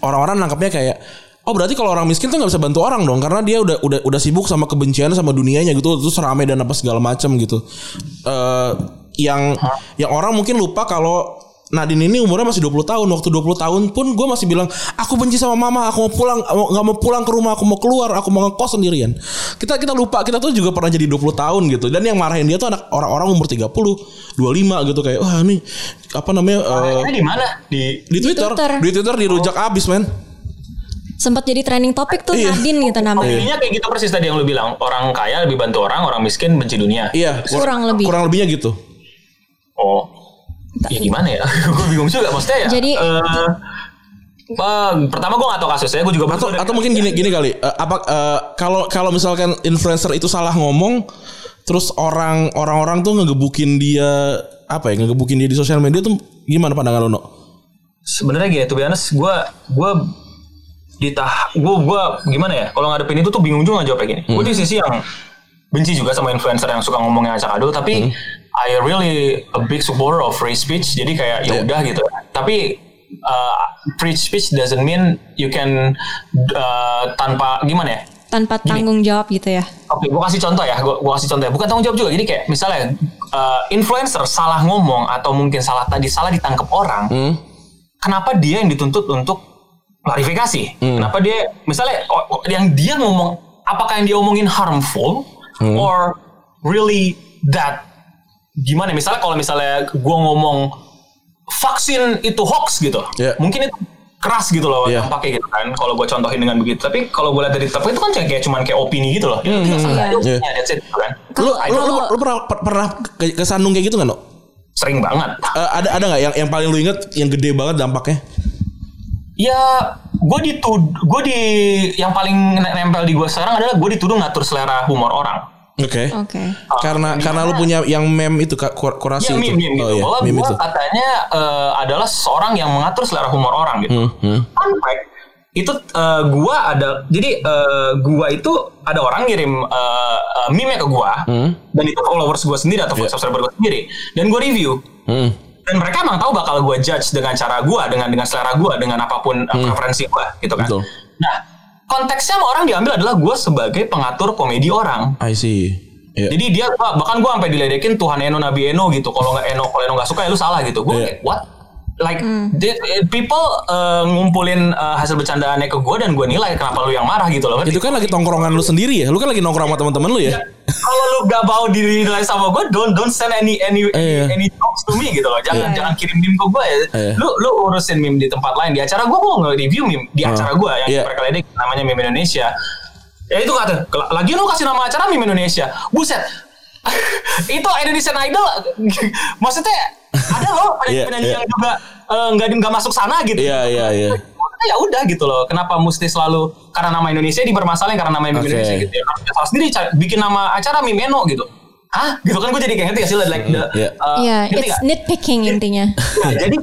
orang-orang nangkapnya kayak Oh berarti kalau orang miskin tuh nggak bisa bantu orang dong karena dia udah udah udah sibuk sama kebencian sama dunianya gitu terus rame dan apa segala macam gitu. eh yang yang orang mungkin lupa kalau Nadine ini umurnya masih 20 tahun. Waktu 20 tahun pun gue masih bilang, aku benci sama mama, aku mau pulang, nggak mau pulang ke rumah, aku mau keluar, aku mau ngekos sendirian. Kita kita lupa, kita tuh juga pernah jadi 20 tahun gitu. Dan yang marahin dia tuh anak orang-orang umur 30, 25 gitu kayak, wah ini apa namanya eh, Ini di mana? Di di Twitter, Twitter. di Twitter dirujak abis men. sempat jadi trending topik tuh Iya. Nadine gitu namanya. Intinya kayak gitu persis tadi yang lu bilang. Orang kaya lebih bantu orang, orang miskin benci dunia. Iya, Kurang lebih. Kurang lebihnya gitu. Oh. Ya gimana ya? gue bingung juga maksudnya ya. Jadi- eh, eh, pertama gue gak tau kasusnya, gue juga atau atau mungkin gini gini kali eh, apa eh, kalau kalau misalkan influencer itu salah ngomong terus orang orang-orang tuh ngegebukin dia apa ya ngegebukin dia di sosial media tuh gimana pandangan lo no? sebenarnya gini tuh honest gue gue ditah gue gue gimana ya kalau ngadepin itu tuh bingung juga jawabnya gini gue di sisi yang benci juga sama influencer yang suka ngomongnya acak adul tapi I really a big supporter of free speech jadi kayak ya Yeah. udah gitu tapi uh, free speech doesn't mean you can uh, tanpa gimana ya Tanpa tanggung jawab gitu ya. Oke, gue kasih contoh ya. Gue kasih contoh ya. Bukan tanggung jawab juga. Jadi kayak misalnya uh, influencer salah ngomong atau mungkin salah tadi salah ditangkap orang. Hmm? Kenapa dia yang dituntut untuk klarifikasi? Hmm. Kenapa dia misalnya yang dia ngomong apakah yang dia omongin harmful Hmm. or really that gimana? Misalnya kalau misalnya gue ngomong vaksin itu hoax gitu, Iya. mungkin itu keras gitu loh Iya. dampaknya gitu kan kalau gue contohin dengan begitu tapi kalau gue lihat dari tapi itu kan kayak, kayak cuman kayak opini gitu loh ya, hmm, yeah. that's it gitu kan Lu, lu, lu, pernah pernah ke- kesandung kayak gitu nggak no? sering banget Eh, ada ada nggak yang yang paling lu inget yang gede banget dampaknya? ya gue ditud gue di yang paling nempel di gue sekarang adalah gue dituduh ngatur selera humor orang Oke. Oke. Karena karena lu punya yang meme itu kak kur- kurasi Ya itu. meme, meme gitu. Oh, iya, Bahwa meme itu. katanya eh, adalah seorang yang mengatur selera humor orang gitu. Hmm, hmm. Fun fact, itu eh, gua ada jadi eh, gua itu ada orang ngirim eh, eh, meme ke gua Hmm. dan itu followers gua sendiri atau subscriber gua sendiri dan gua review Hmm. dan mereka emang tahu bakal gua judge dengan cara gua dengan dengan selera gua dengan apa pun eh, preferensi gua gitu kan. Betul. Nah konteksnya sama orang diambil adalah gua sebagai pengatur komedi orang. I see. Iya. Jadi dia bahkan gue sampai diledekin Tuhan Eno Nabi Eno gitu. Kalau nggak Eno, kalau Eno nggak suka ya lu salah gitu. Gue kayak what? Like they- people uh, ngumpulin uh, hasil bercandaannya ke gue dan gue nilai kenapa lu yang marah gitu loh. itu kan lagi tongkrongan lu sendiri ya. Lu kan lagi nongkrong sama teman-teman lu ya. Kalau lu gak mau dinilai sama gue, don't don't send any any Iya. any jokes to me gitu loh. Jangan Iya. jangan kirim meme ke gue ya. Iya. Lu lu urusin meme di tempat lain. Di acara gue gue nge-review meme di acara gue yang Iya. mereka ledek namanya meme Indonesia. Ya itu kata, lagi lu kasih nama acara meme Indonesia. Buset. itu Indonesian Idol maksudnya ada loh Iya, penyanyi iya. yang juga eh, nggak nggak masuk sana gitu. Iya iya iya. Ya udah gitu loh. Kenapa mesti selalu karena nama Indonesia dipermasalahin karena nama Oke. Indonesia gitu ya. Harusnya salah sendiri bikin nama acara Mimeno gitu. Hah? Gitu kan gue jadi kayak ngerti gak sih like the, Iya. uh, Iya, ngerti it's nggak? nitpicking intinya. Nah, jadi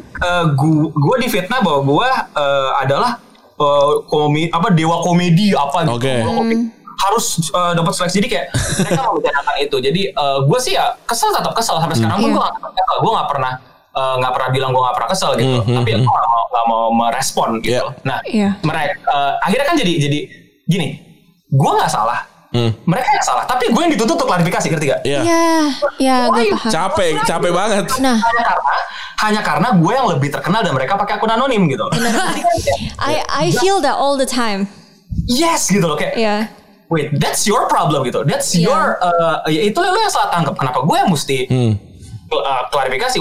gue gue difitnah bahwa gue uh, adalah uh, komi apa dewa komedi apa gitu. Komedi. Harus uh, dapat seleksi jadi kayak mereka membicarakan itu. Jadi gue sih ya kesel tetap kesel sampai sekarang pun Iya. gue gak kesel. Gue gak pernah uh, nggak pernah bilang gue gak pernah kesel gitu. Hmm, hmm, Tapi hmm. gue gak mau, gak mau merespon gitu. Iya. Nah Iya. mereka uh, akhirnya kan jadi jadi gini. Gue nggak salah. Hmm. Mereka yang salah. Tapi gue yang dituntut untuk klarifikasi ngerti gak? Iya. Ya, ya gue paham. Capek, capek banget. Nah, hanya karena hanya karena gue yang lebih terkenal dan mereka pakai akun anonim gitu. Kan I I feel that all the time. yes gitu loh kayak Ya. Wait that's your problem gitu. That's Iya. your uh, ya itu lo yang salah tangkap. Kenapa gue yang mesti Hmm. uh, klarifikasi?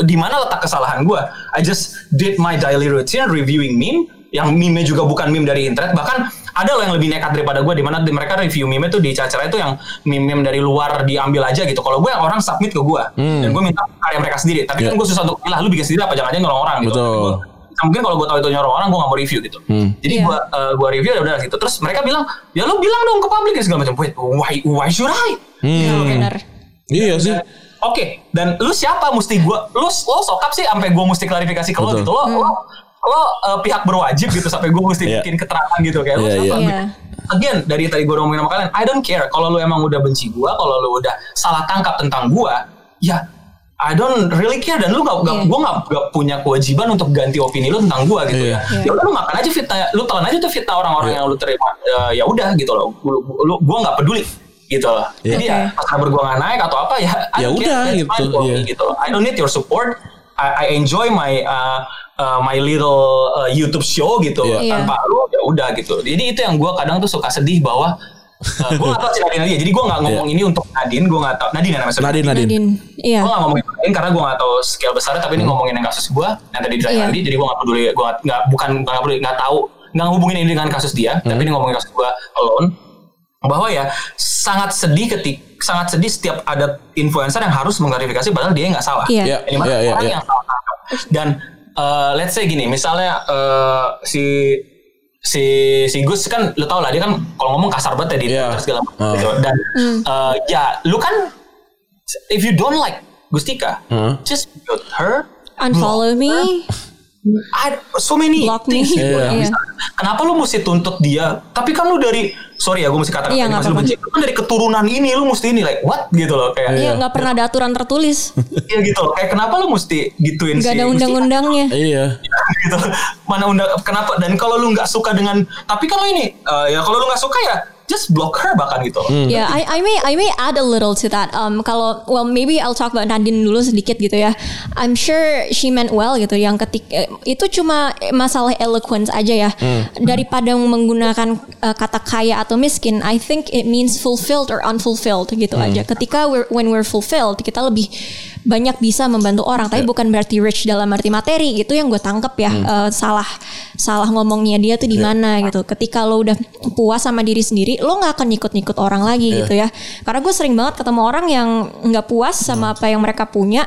Di mana letak kesalahan gue? I just did my daily routine reviewing meme yang meme juga bukan meme dari internet bahkan ada loh yang lebih nekat daripada gue di mana di- mereka review meme itu di acara itu yang meme-meme dari luar diambil aja gitu. Kalau gue yang orang submit ke gue dan gue minta karya mereka sendiri. Tapi Iya. kan gue susah untuk lah lu bikin sendiri apa jangan-jangan nyolong orang gitu. Betul. Mungkin kalau gue tahu itu nyolong orang gue gak mau review gitu. Jadi Iya. gue uh, gue review ya udah gitu. Terus mereka bilang ya lu bilang dong ke publik dan segala macam. Wait, why why should I? Gitu loh, kayak, Benar. Iya sih. Oke, dan lu siapa mesti gua lu lo sokap sih sampai gua mesti klarifikasi ke lo gitu. Lo lo, lo uh, pihak berwajib gitu sampai gua mesti Iya. bikin keterangan gitu kayak lo Iya, siapa? iya. Again, dari tadi gua ngomongin sama kalian, I don't care kalau lu emang udah benci gua, kalau lu udah salah tangkap tentang gua, ya I don't really care dan lu gak, gak Iya. gua gak, gak punya kewajiban untuk ganti opini lu tentang gua gitu Iya. ya. Ya udah lu makan aja fitnah, lu telan aja tuh fitnah orang-orang Iya. yang lu terima. Eh, ya udah gitu loh. Lu, lu, gua nggak peduli gitu loh. Iya. Jadi ya pas kabar gua nggak naik atau apa ya I Ya don't udah, gitu, iya. gitu. I don't need your support. I, I enjoy my uh, uh, my little uh, YouTube show gitu. Iya. Tanpa lu ya udah gitu. Jadi itu yang gua kadang tuh suka sedih bahwa uh, gue gak tau si Nadine aja. Jadi gue gak ngomong ini untuk Nadine. Gue gak tau. Nadine ya namanya. Nadine, Nadine. Nadine. Iya. Gue gak ngomongin Nadine karena gue gak tau scale besarnya. Tapi ini ngomongin yang kasus gue. Yang tadi di Iya. Nadine. Jadi gue gak peduli. Gue gak, gak, bukan gak peduli. Gak tau. Gak hubungin ini dengan kasus dia. Tapi ini ngomongin kasus gue alone. Bahwa ya sangat sedih ketik sangat sedih setiap ada influencer yang harus mengklarifikasi padahal dia nggak salah. Iya. Iya, Di mana iya, iya, orang iya. yang salah tangkap. Dan uh, let's say gini, misalnya uh, si si si Gus kan lu tau lah dia kan kalau ngomong kasar banget ya di Iya. Twitter segala macam gitu. dan eh, ya lu kan if you don't like Gustika Hmm. just mute her Unfollow me, I, so many block me. things gitu. Iya. Iya. Kenapa lu mesti tuntut dia? Tapi kan lu dari sorry ya gue mesti kata Iya, ini nggak masih lu benci. Kan dari keturunan ini lu mesti ini like what gitu loh kayak Iya nggak pernah ada aturan tertulis, Iya gitu loh. Kayak kenapa lu mesti gituin nggak si ada Gustika? undang-undangnya. Iya. gitu mana undang kenapa dan kalau lu nggak suka dengan tapi kalau ini eh, ya kalau lu nggak suka ya just block her bahkan gitu loh Yeah, I, I may I may add a little to that. Um, kalau well maybe I'll talk about Nadine dulu sedikit gitu ya. I'm sure she meant well gitu. Yang ketik eh, itu cuma masalah eloquence aja ya. Daripada menggunakan eh, kata kaya atau miskin, I think it means fulfilled or unfulfilled gitu aja. Ketika we're, when we're fulfilled, kita lebih banyak bisa membantu orang. Tapi bukan berarti rich dalam arti materi. Itu yang gue tangkep ya. Eh, salah salah ngomongnya dia tuh di mana gitu. Ketika lo udah puas sama diri sendiri, lo nggak akan nyikut-nyikut orang lagi gitu ya. Karena gue sering banget ketemu orang yang nggak puas sama apa yang mereka punya.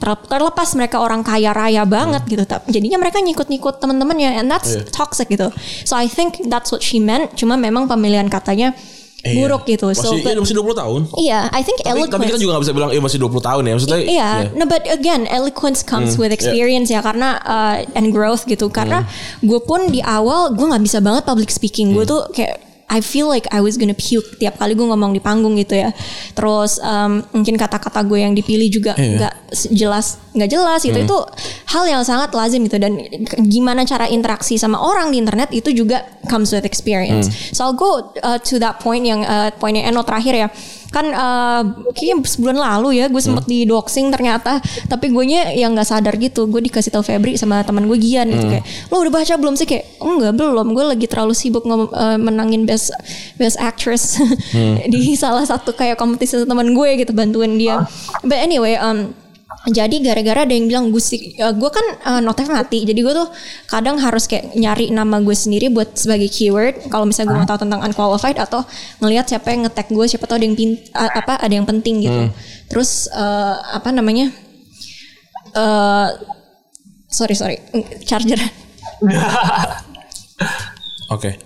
Ter- Terlepas mereka orang kaya raya banget gitu, tapi jadinya mereka nyikut-nyikut temen-temennya, and that's toxic gitu. So I think that's what she meant. Cuma memang pemilihan katanya buruk gitu. So Masih, but- iya, masih 20 tahun. iya, I think Tapi, eloquence. tapi kita juga gak bisa bilang, iya masih 20 tahun ya. Maksudnya, Iya, no but again eloquence comes with experience ya karena uh, and growth gitu. Karena gue pun di awal gue nggak bisa banget public speaking. Gue tuh kayak I feel like I was gonna puke tiap kali gue ngomong di panggung gitu ya. Terus um, mungkin kata-kata gue yang dipilih juga nggak jelas nggak jelas gitu. Itu hal yang sangat lazim gitu dan gimana cara interaksi sama orang di internet itu juga comes with experience. So I'll go uh, to that point yang uh, poinnya Eno terakhir ya kan uh, kayaknya sebulan lalu ya gue sempet di doxing ternyata tapi gue nya yang nggak sadar gitu gue dikasih tahu Febri sama teman gue Gian gitu kayak lo udah baca belum sih? Kayak enggak belum. Gue lagi terlalu sibuk ngom- uh, menangin best best actress di salah satu kayak kompetisi teman gue gitu bantuin dia. But anyway um, jadi gara-gara ada yang bilang Gusti, gue kan uh, notif mati, jadi gue tuh kadang harus kayak nyari nama gue sendiri buat sebagai keyword. Kalau misalnya gue mau tahu tentang unqualified atau ngelihat siapa yang ngetek gue, siapa tahu ada yang pin, a- apa ada yang penting gitu. Terus uh, apa namanya? eh sorry sorry, charger. Oke.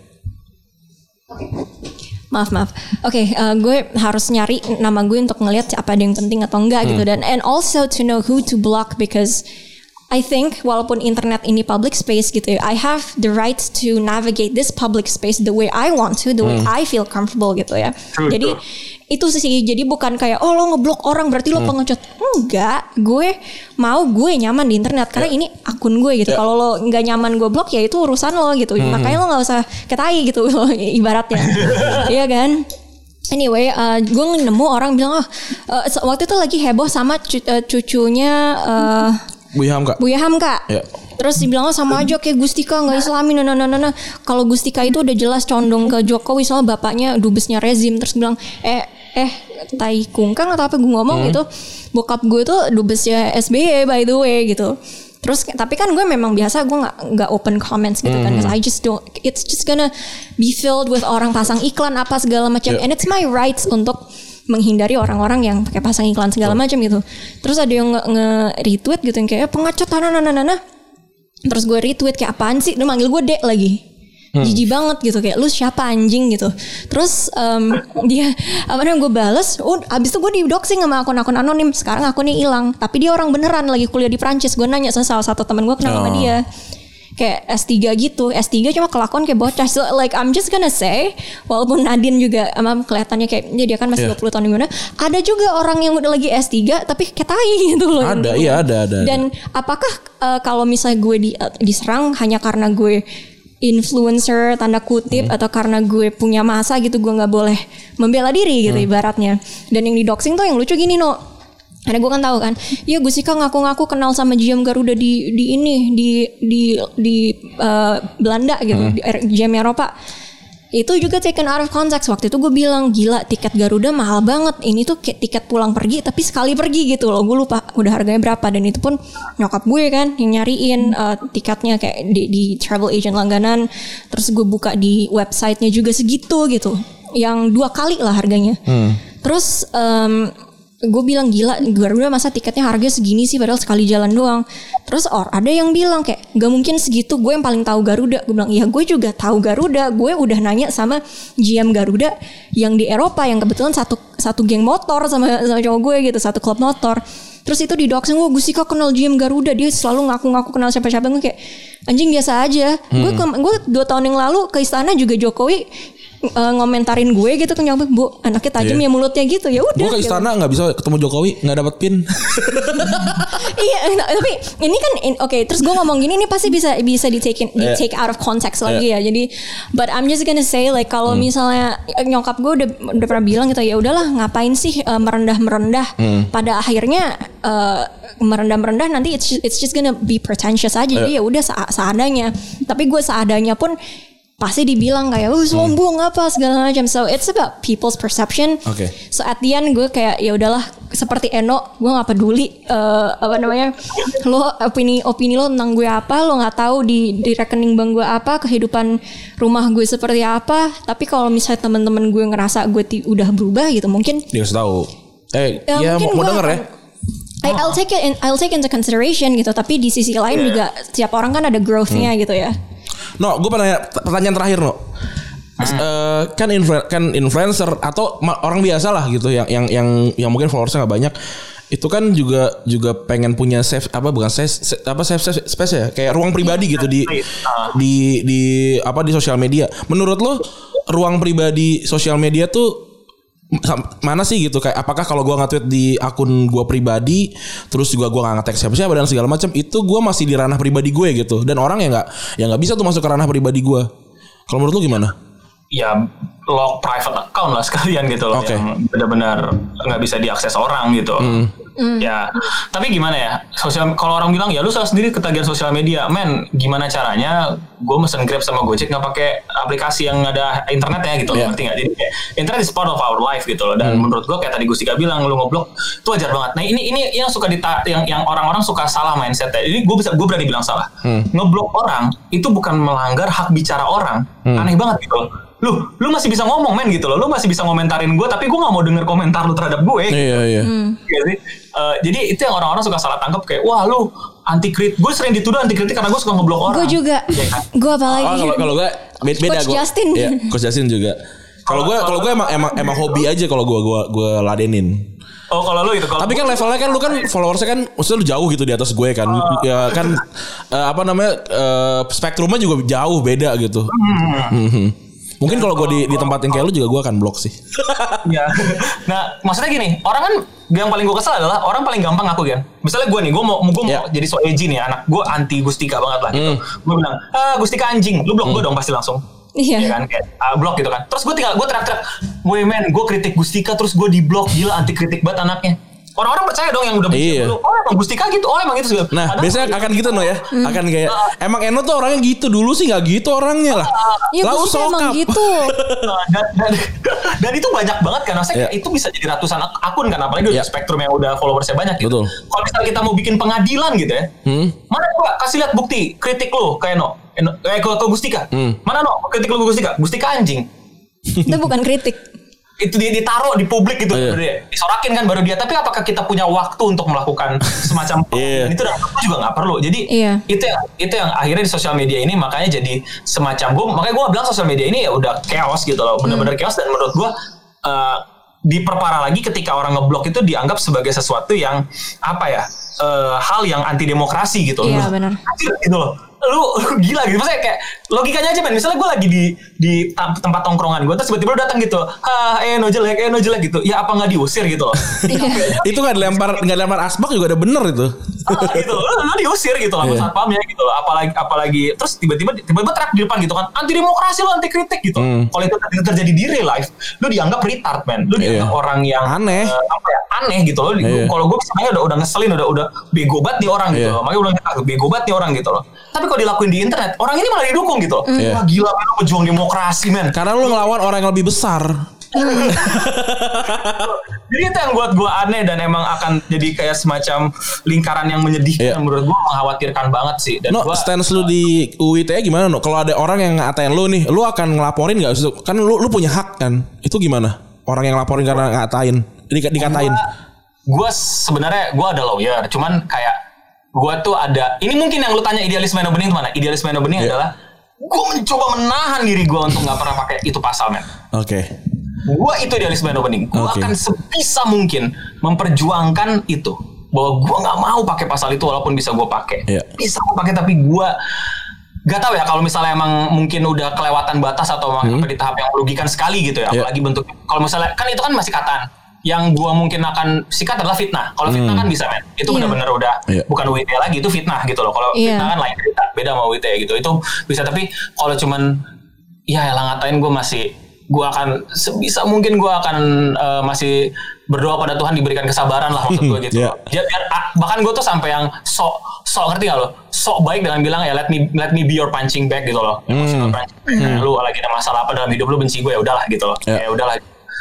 Maaf maaf. Oke eh, gue harus nyari nama gue untuk ngelihat apa ada yang penting atau enggak gitu. Dan and also to know who to block because I think walaupun internet ini public space gitu ya, I have the right to navigate this public space the way I want to, the way I feel comfortable gitu ya. True, jadi itu sih jadi bukan kayak oh lo ngeblok orang berarti lo pengecut. Enggak, gue mau gue nyaman di internet karena ini akun gue gitu. Ya. Kalau lo nggak nyaman gue blok ya itu urusan lo gitu. Makanya lo nggak usah ketai gitu lo ibaratnya. Iya kan? Anyway, uh, gue nemu orang bilang oh uh, waktu itu lagi heboh sama cu- uh, cucunya uh, Bu Ilham kak. Buya Hamka. Ya. Terus dibilang oh, sama aja kayak Gustika nggak Islami nah nah nah nah. Kalau Gustika itu udah jelas condong ke Jokowi soalnya bapaknya dubesnya rezim terus bilang eh eh tai kungkang atau apa gue ngomong gitu bokap gue tuh dubesnya SBY by the way gitu terus tapi kan gue memang biasa gue nggak nggak open comments gitu kan 'cause I just don't it's just gonna be filled with orang pasang iklan apa segala macam Yeah. and it's my rights untuk menghindari orang-orang yang pakai pasang iklan segala macam gitu. Terus ada yang nge- nge-retweet gitu yang kayak pengacut nah nah nah nah nah. Terus gue retweet kayak apaan sih? Dia manggil gue dek lagi. Jijik banget gitu kayak lu siapa anjing gitu. Terus em, dia apa namanya gue bales, oh abis itu gue di doxing sama akun-akun anonim. Sekarang akunnya hilang. Tapi dia orang beneran lagi kuliah di Prancis. Gue nanya sama salah satu teman gue kenal sama Oh. dia kayak S3 gitu S3 cuma kelakuan kayak bocah so like I'm just gonna say walaupun Nadine juga emang kelihatannya kayak ya dia kan masih Iya. 20 tahun di mana ada juga orang yang udah lagi S3 tapi kayak tai gitu loh Ada, iya ada, ada. ada. dan apakah uh, kalau misalnya gue di, uh, diserang hanya karena gue influencer tanda kutip Hmm. atau karena gue punya masa gitu gue nggak boleh membela diri gitu Hmm. ibaratnya dan yang di doxing tuh yang lucu gini no karena gue kan tahu kan, ya Gusika ngaku-ngaku kenal sama GM Garuda di di ini di di di uh, Belanda gitu, Hmm. di GM Eropa. Itu juga taken out of context. Waktu itu gue bilang gila tiket Garuda mahal banget. Ini tuh kayak tiket pulang pergi tapi sekali pergi gitu loh. Gue lupa udah harganya berapa dan itu pun nyokap gue kan yang nyariin uh, tiketnya kayak di, di travel agent langganan. Terus gue buka di websitenya juga segitu gitu. Yang dua kali lah harganya. Terus em, gue bilang gila Garuda masa tiketnya harganya segini sih padahal sekali jalan doang. Terus or ada yang bilang kayak gak mungkin segitu gue yang paling tahu Garuda. Gue bilang iya gue juga tahu Garuda. Gue udah nanya sama GM Garuda yang di Eropa yang kebetulan satu satu geng motor sama sama cowok gue gitu satu klub motor. Terus itu di doxing gue Gusika kenal GM Garuda. Dia selalu ngaku-ngaku kenal siapa-siapa. Gue kayak anjing biasa aja. Gue ke- gue dua tahun yang lalu ke istana juga Jokowi eh, ngomentarin gue gitu ke nyokap bu anaknya tajam Iya. ya mulutnya gitu ya udah Gue ke gitu. istana nggak bisa ketemu Jokowi nggak dapat pin. iya nah, tapi ini kan oke terus gue ngomong gini ini pasti bisa bisa di take di Iya. take out of context lagi ya jadi but I'm just gonna say like kalau Hmm. misalnya eh, nyokap gue udah udah pernah bilang gitu ya udahlah ngapain sih merendah merendah Hmm. pada akhirnya merendah merendah nanti it's just, it's just gonna be pretentious aja Iya. jadi ya udah seadanya tapi gue seadanya pun pasti dibilang kayak oh sombong apa segala macam so it's about people's perception Oke. So at the end gue kayak ya udahlah seperti Eno gue nggak peduli eh, apa namanya lo opini opini lo tentang gue apa lo nggak tahu di di rekening bank gue apa kehidupan rumah gue seperti apa tapi kalau misalnya teman-teman gue ngerasa gue ti- udah berubah gitu mungkin Dia harus tahu. Eh, Ya, ya, mungkin mau denger ya. I, I'll take it in, I'll take into consideration gitu tapi di sisi lain juga setiap orang kan ada growth-nya gitu ya No, gue pertanyaan, pertanyaan terakhir no. Eh, kan influ- kan influencer atau orang biasa lah gitu yang yang yang yang mungkin followersnya nggak banyak. Itu kan juga juga pengen punya safe apa bukan safe, safe- apa safe, safe space ya? Kayak ruang pribadi gitu di di di apa di sosial media. Menurut lo ruang pribadi sosial media tuh mana sih gitu? Kayak apakah kalau gua nge-tweet di akun gua pribadi terus juga gua nggak nge-tag siapa-siapa dan segala macam itu gua masih di ranah pribadi gue gitu. Dan orang yang nggak yang nggak bisa tuh masuk ke ranah pribadi gua. Kalau menurut lu gimana? Ya lock private account lah sekalian gitu loh Oke. yang benar-benar nggak bisa diakses orang gitu ya tapi gimana ya? Sosial kalau orang bilang ya lu salah sendiri ketagihan sosial media. Men gimana caranya gue mesen grab sama gojek nggak pakai aplikasi yang ada internetnya gitu. Iya. ngerti nggak? Jadi kayak, internet is part of our life gitu loh. Dan menurut gue kayak tadi Gustika bilang lu ngeblok itu wajar banget. Nah ini ini yang suka dita yang yang orang-orang suka salah mindsetnya. Ini gue bisa gue berani bilang salah. Ngeblok orang itu bukan melanggar hak bicara orang. Aneh banget gitu loh. Lu lu masih bisa ngomong men gitu loh. Lu masih bisa ngomentarin gue tapi gue nggak mau denger komentar lu terhadap gue. Iya iya. Iya sih? Eh, jadi itu yang orang-orang suka salah tangkap kayak wah lu anti kritik gue sering dituduh anti kritik karena gue suka ngeblok orang gue juga Iya kan? gue apalagi Oh, kalau kalau gue beda, beda Coach gua. Justin. Iya, Coach Justin juga. Kalau gue kalau gue emang emang emang hobi aja kalau gue gue gue ladenin. oh kalau lu itu kalau Tapi kan levelnya kan lu kan followersnya kan maksudnya lu jauh gitu di atas gue kan. Ya kan eh, apa namanya eh, spektrumnya juga jauh beda gitu. Mhm. Mungkin kalau gue di, di tempat yang kayak lu juga gue akan blok sih. Iya. Nah, maksudnya gini, orang kan yang paling gue kesel adalah orang paling gampang ngaku kan. Misalnya gue nih, gue mau gue mau Iya. jadi so edgy nih anak gue anti Gustika banget lah gitu. Gue bilang, ah Gustika anjing, lu blok gue dong pasti langsung. Iya. Ya kan kayak ah, blok gitu kan. Terus gue tinggal gue teriak-teriak, gue men, gue kritik Gustika terus gue di blok gila anti kritik banget anaknya. Orang-orang percaya dong yang udah Iya. dulu. Oh emang Gustika gitu, oh emang itu segala. Nah, Padahal- biasanya akan gitu no ya. Akan kayak emang Eno tuh orangnya gitu dulu sih nggak gitu orangnya lah. ya Lalu gue sih emang gitu dan, dan, dan itu banyak banget kan maksudnya Iya. kayak itu bisa jadi ratusan ak- akun kan apalagi udah Iya. spektrum yang udah followersnya banyak gitu Betul. kalau misalnya kita mau bikin pengadilan gitu ya Hmm. mana coba kasih lihat bukti kritik lo kayak no Eno- eh ke, ke Gustika Hmm. mana no kritik lo ke Gustika Gustika anjing itu bukan kritik itu dia ditaruh di publik gitu. Iya. baru dia disorakin kan baru dia. Tapi apakah kita punya waktu untuk melakukan semacam Iya. itu dan aku juga nggak perlu. Jadi Iya. itu yang itu yang akhirnya di sosial media ini makanya jadi semacam gue makanya gue bilang sosial media ini ya udah chaos gitu loh. Bener-bener chaos dan menurut gue eh, diperparah lagi ketika orang ngeblok itu dianggap sebagai sesuatu yang apa ya eh, hal yang anti demokrasi gitu Iya, Loh, benar. gitu loh. Lu, lu gila gitu. Maksudnya kayak logikanya aja men misalnya gue lagi di di tempat tongkrongan gue terus tiba-tiba datang gitu ah eh no jelek eh no jelek gitu ya apa nggak diusir gitu loh Iya. itu nggak dilempar nggak dilempar asbak juga ada bener itu. Ah, gitu lu diusir gitu lah Iya. yeah. satpamnya gitu loh apalagi apalagi terus tiba-tiba tiba-tiba teriak di depan gitu kan anti demokrasi lo anti kritik gitu Hmm. kalau itu ter- terjadi di real life lu dianggap retard man lu dianggap Iya. orang yang Aneh. eh, apa ya aneh gitu loh Iya. kalau gue misalnya udah udah ngeselin udah udah bego banget nih orang gitu Iya. loh makanya udah ah, bego banget nih orang gitu loh tapi kalau dilakuin di internet orang ini malah didukung gitu loh. Iya. wah gila lu pejuang demokrasi man Karena lu ngelawan orang yang lebih besar. Jadi itu yang buat gue aneh dan emang akan jadi kayak semacam lingkaran yang menyedihkan Iya. menurut gue mengkhawatirkan banget sih. Dan No, gua, stance lu di UITE gimana no? Kalau ada orang yang ngatain lu nih, lu akan ngelaporin nggak? Kan lu lu punya hak kan? Itu gimana? Orang yang ngelaporin karena ngatain, di, dikatain. gue sebenarnya gue ada lawyer cuman kayak gue tuh ada ini mungkin yang lu tanya idealisme bening mana idealisme bening Iya. adalah gue mencoba menahan diri gue untuk nggak pernah pakai itu pasal men Oke. gue itu idealisme no bening gue Oke. akan sebisa mungkin memperjuangkan itu bahwa gue nggak mau pakai pasal itu walaupun bisa gue pakai Iya. bisa gue pakai tapi gue Gak tahu ya kalau misalnya emang mungkin udah kelewatan batas atau sampai di tahap yang merugikan sekali gitu ya Iya. apalagi bentuk kalau misalnya kan itu kan masih kataan yang gua mungkin akan sikat adalah fitnah kalau fitnah kan bisa men itu Iya. benar-benar udah Iya. bukan WT lagi itu fitnah gitu loh kalau Iya. fitnah kan lain cerita beda sama WT gitu itu bisa tapi kalau cuman ya elah ngatain gue masih gue akan sebisa mungkin gue akan eh, masih berdoa pada Tuhan diberikan kesabaran lah maksud gue gitu Iya. loh. Biar- biar- ah, bahkan gue tuh sampai yang sok sok ngerti gak lo sok baik dengan bilang ya let me let me be your punching bag gitu loh Emotional punching bag. Nah, lu lagi ada masalah apa dalam hidup lu benci gue ya udahlah gitu loh Iya. ya udahlah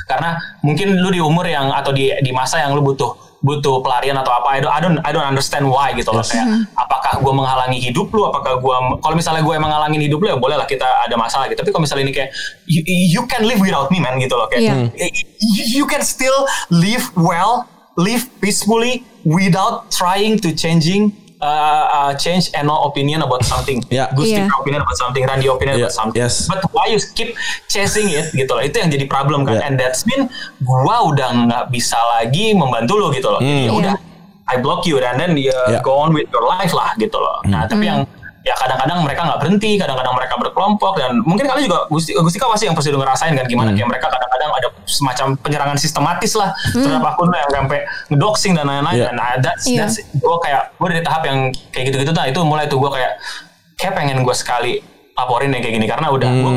karena mungkin lu di umur yang atau di di masa yang lu butuh butuh pelarian atau apa I don't I don't, I don't understand why gitu loh. Yes. kayak apakah gue menghalangi hidup lu? Apakah gue kalau misalnya gue emang ngalangin hidup lu ya boleh lah kita ada masalah gitu. Tapi kalau misalnya ini kayak you, you can live without me man gitu loh. Kayak Iya. you, you can still live well live peacefully without trying to changing uh, uh, change and no opinion about something Yeah. Gusti Yeah. opinion about something Randy opinion Yeah, about something yes. but why you keep chasing it gitu loh itu yang jadi problem kan Yeah. and that's mean gua udah nggak bisa lagi membantu lo gitu loh Jadi ya Iya. udah I block you and then you Yeah. go on with your life lah gitu loh nah tapi yang ya kadang-kadang mereka nggak berhenti kadang-kadang mereka berkelompok dan mungkin kalian juga Gusti Gusti kau pasti yang pasti udah ngerasain kan gimana kayak mereka kadang-kadang ada semacam penyerangan sistematis lah terhadap akun yang sampai ngedoxing dan lain-lain Yeah. dan nah, that's, that's gue kayak gue dari tahap yang kayak gitu-gitu nah itu mulai tuh gue kayak kayak pengen gue sekali laporin yang kayak gini karena udah gue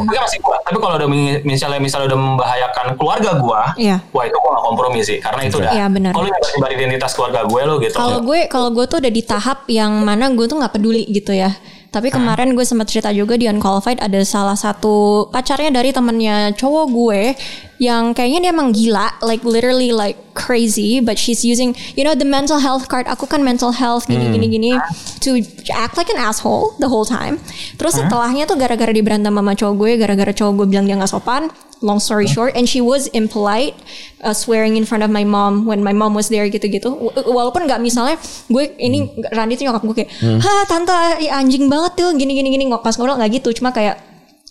gue masih kuat tapi kalau udah misalnya misalnya udah membahayakan keluarga gue Iya. wah itu gue gak kompromi sih karena itu udah Iya, benar. kalau nyebar identitas keluarga gue lo gitu Kalau gue kalau gue tuh udah di tahap yang mana gue tuh nggak peduli gitu ya. Tapi kemarin gue sempat cerita juga di Unqualified ada salah satu pacarnya dari temennya cowok gue yang kayaknya dia emang gila, like literally like crazy, but she's using you know the mental health card. Aku kan mental health gini gini gini to act like an asshole the whole time. Terus setelahnya tuh gara-gara di berantem sama cowok gue, gara-gara cowok gue bilang dia nggak sopan. Long story short, and she was impolite, uh, swearing in front of my mom when my mom was there gitu-gitu. Walaupun nggak misalnya gue ini Randy tuh nyokap gue kayak, ha tante ya anjing banget tuh gini-gini gini. Nggak pas ngobrol nggak gitu, cuma kayak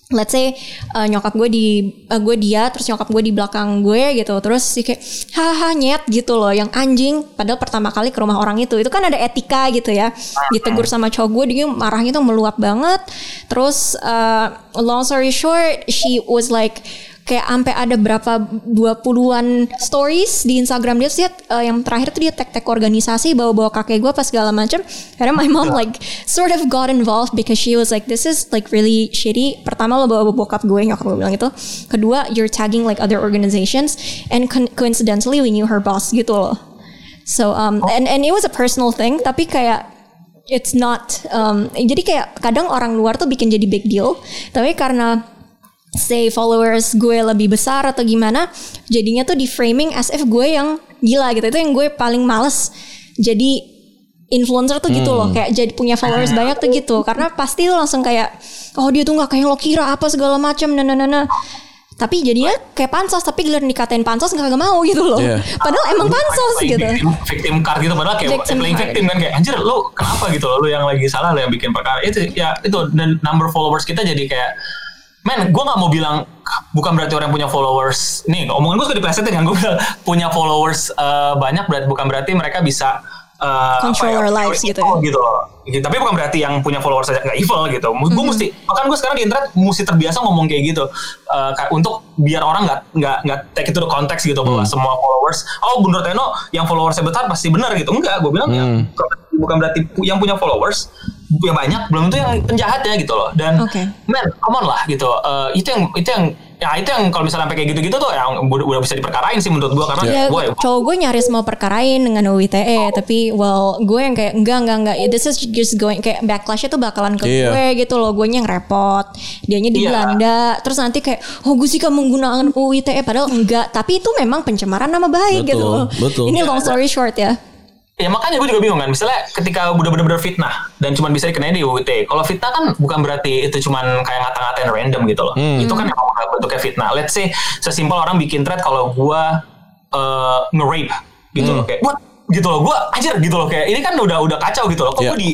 let's say uh, nyokap gue di uh, gue dia terus nyokap gue di belakang gue gitu. Terus sih kayak haha nyet gitu loh. Yang anjing padahal pertama kali ke rumah orang itu. Itu kan ada etika gitu ya. Ditegur sama cowok gue dia marahnya tuh meluap banget. Terus uh, long story short she was like kayak sampai ada berapa dua puluhan stories di Instagram dia sih yang terakhir tuh dia tag-tag organisasi bawa-bawa kakek gue pas segala macam karena my mom like sort of got involved because she was like this is like really shitty. Pertama lo bawa bokap gue nyokap gue bilang itu kedua you're tagging like other organizations and con- coincidentally we knew her boss gitu loh. So um and and it was a personal thing tapi kayak it's not um, jadi kayak kadang orang luar tuh bikin jadi big deal tapi karena say followers gue lebih besar atau gimana jadinya tuh di framing as if gue yang gila gitu. Itu yang gue paling males. Jadi influencer tuh gitu loh kayak jadi punya followers banyak tuh gitu. Karena pasti tuh langsung kayak oh dia tuh nggak kayak lo kira apa segala macam nah nah nah nah tapi jadinya kayak pansos tapi giliran dikatain pansos nggak mau gitu loh. Iya. padahal emang pansos gitu. victim, victim card gitu padahal kayak Victim playing card. victim kan kayak anjir lu kenapa gitu loh? Lu yang lagi salah lu yang bikin perkara. Itu ya itu dan number followers kita jadi kayak men gue nggak mau bilang bukan berarti orang yang punya followers nih omongan gue suka diplesetin kan gue bilang punya followers eh, banyak berarti bukan berarti mereka bisa eh, Control apa our lives gitu ya. evil gitu loh. Gitu. Tapi bukan berarti yang punya followers saja nggak evil gitu. Gue mesti bahkan gue sekarang di internet mesti terbiasa ngomong kayak gitu Eh, kayak untuk biar orang nggak nggak nggak take itu the context gitu bahwa semua followers oh menurut Eno yang followersnya besar pasti benar gitu enggak gue bilang ya bukan- bukan berarti yang punya followers yang banyak belum tentu yang penjahatnya gitu loh dan Oke. man come on lah gitu Eh, itu yang itu yang ya itu yang kalau misalnya sampai kayak gitu-gitu tuh yang udah, bisa diperkarain sih menurut gue karena Ya, gue cowok gue nyaris mau perkarain dengan UITE tapi well gue yang kayak enggak enggak enggak this is just going kayak backlashnya tuh bakalan ke Iya. gue gitu loh gue yang repot dianya di Iya. Belanda terus nanti kayak oh gue sih kan menggunakan UITE padahal enggak tapi itu memang pencemaran nama baik Betul, gitu loh betul. ini long story short ya Ya makanya gue juga bingung kan. Misalnya ketika udah bener-bener fitnah dan cuma bisa dikenain di UIT. Kalau fitnah kan bukan berarti itu cuma kayak ngata-ngatain random gitu loh. Itu kan emang bentuknya fitnah. Let's say sesimpel orang bikin thread kalau gue uh, nge-rape gitu loh kayak gitu loh gue ajar gitu loh kayak ini kan udah udah kacau gitu loh kok Iya. gue di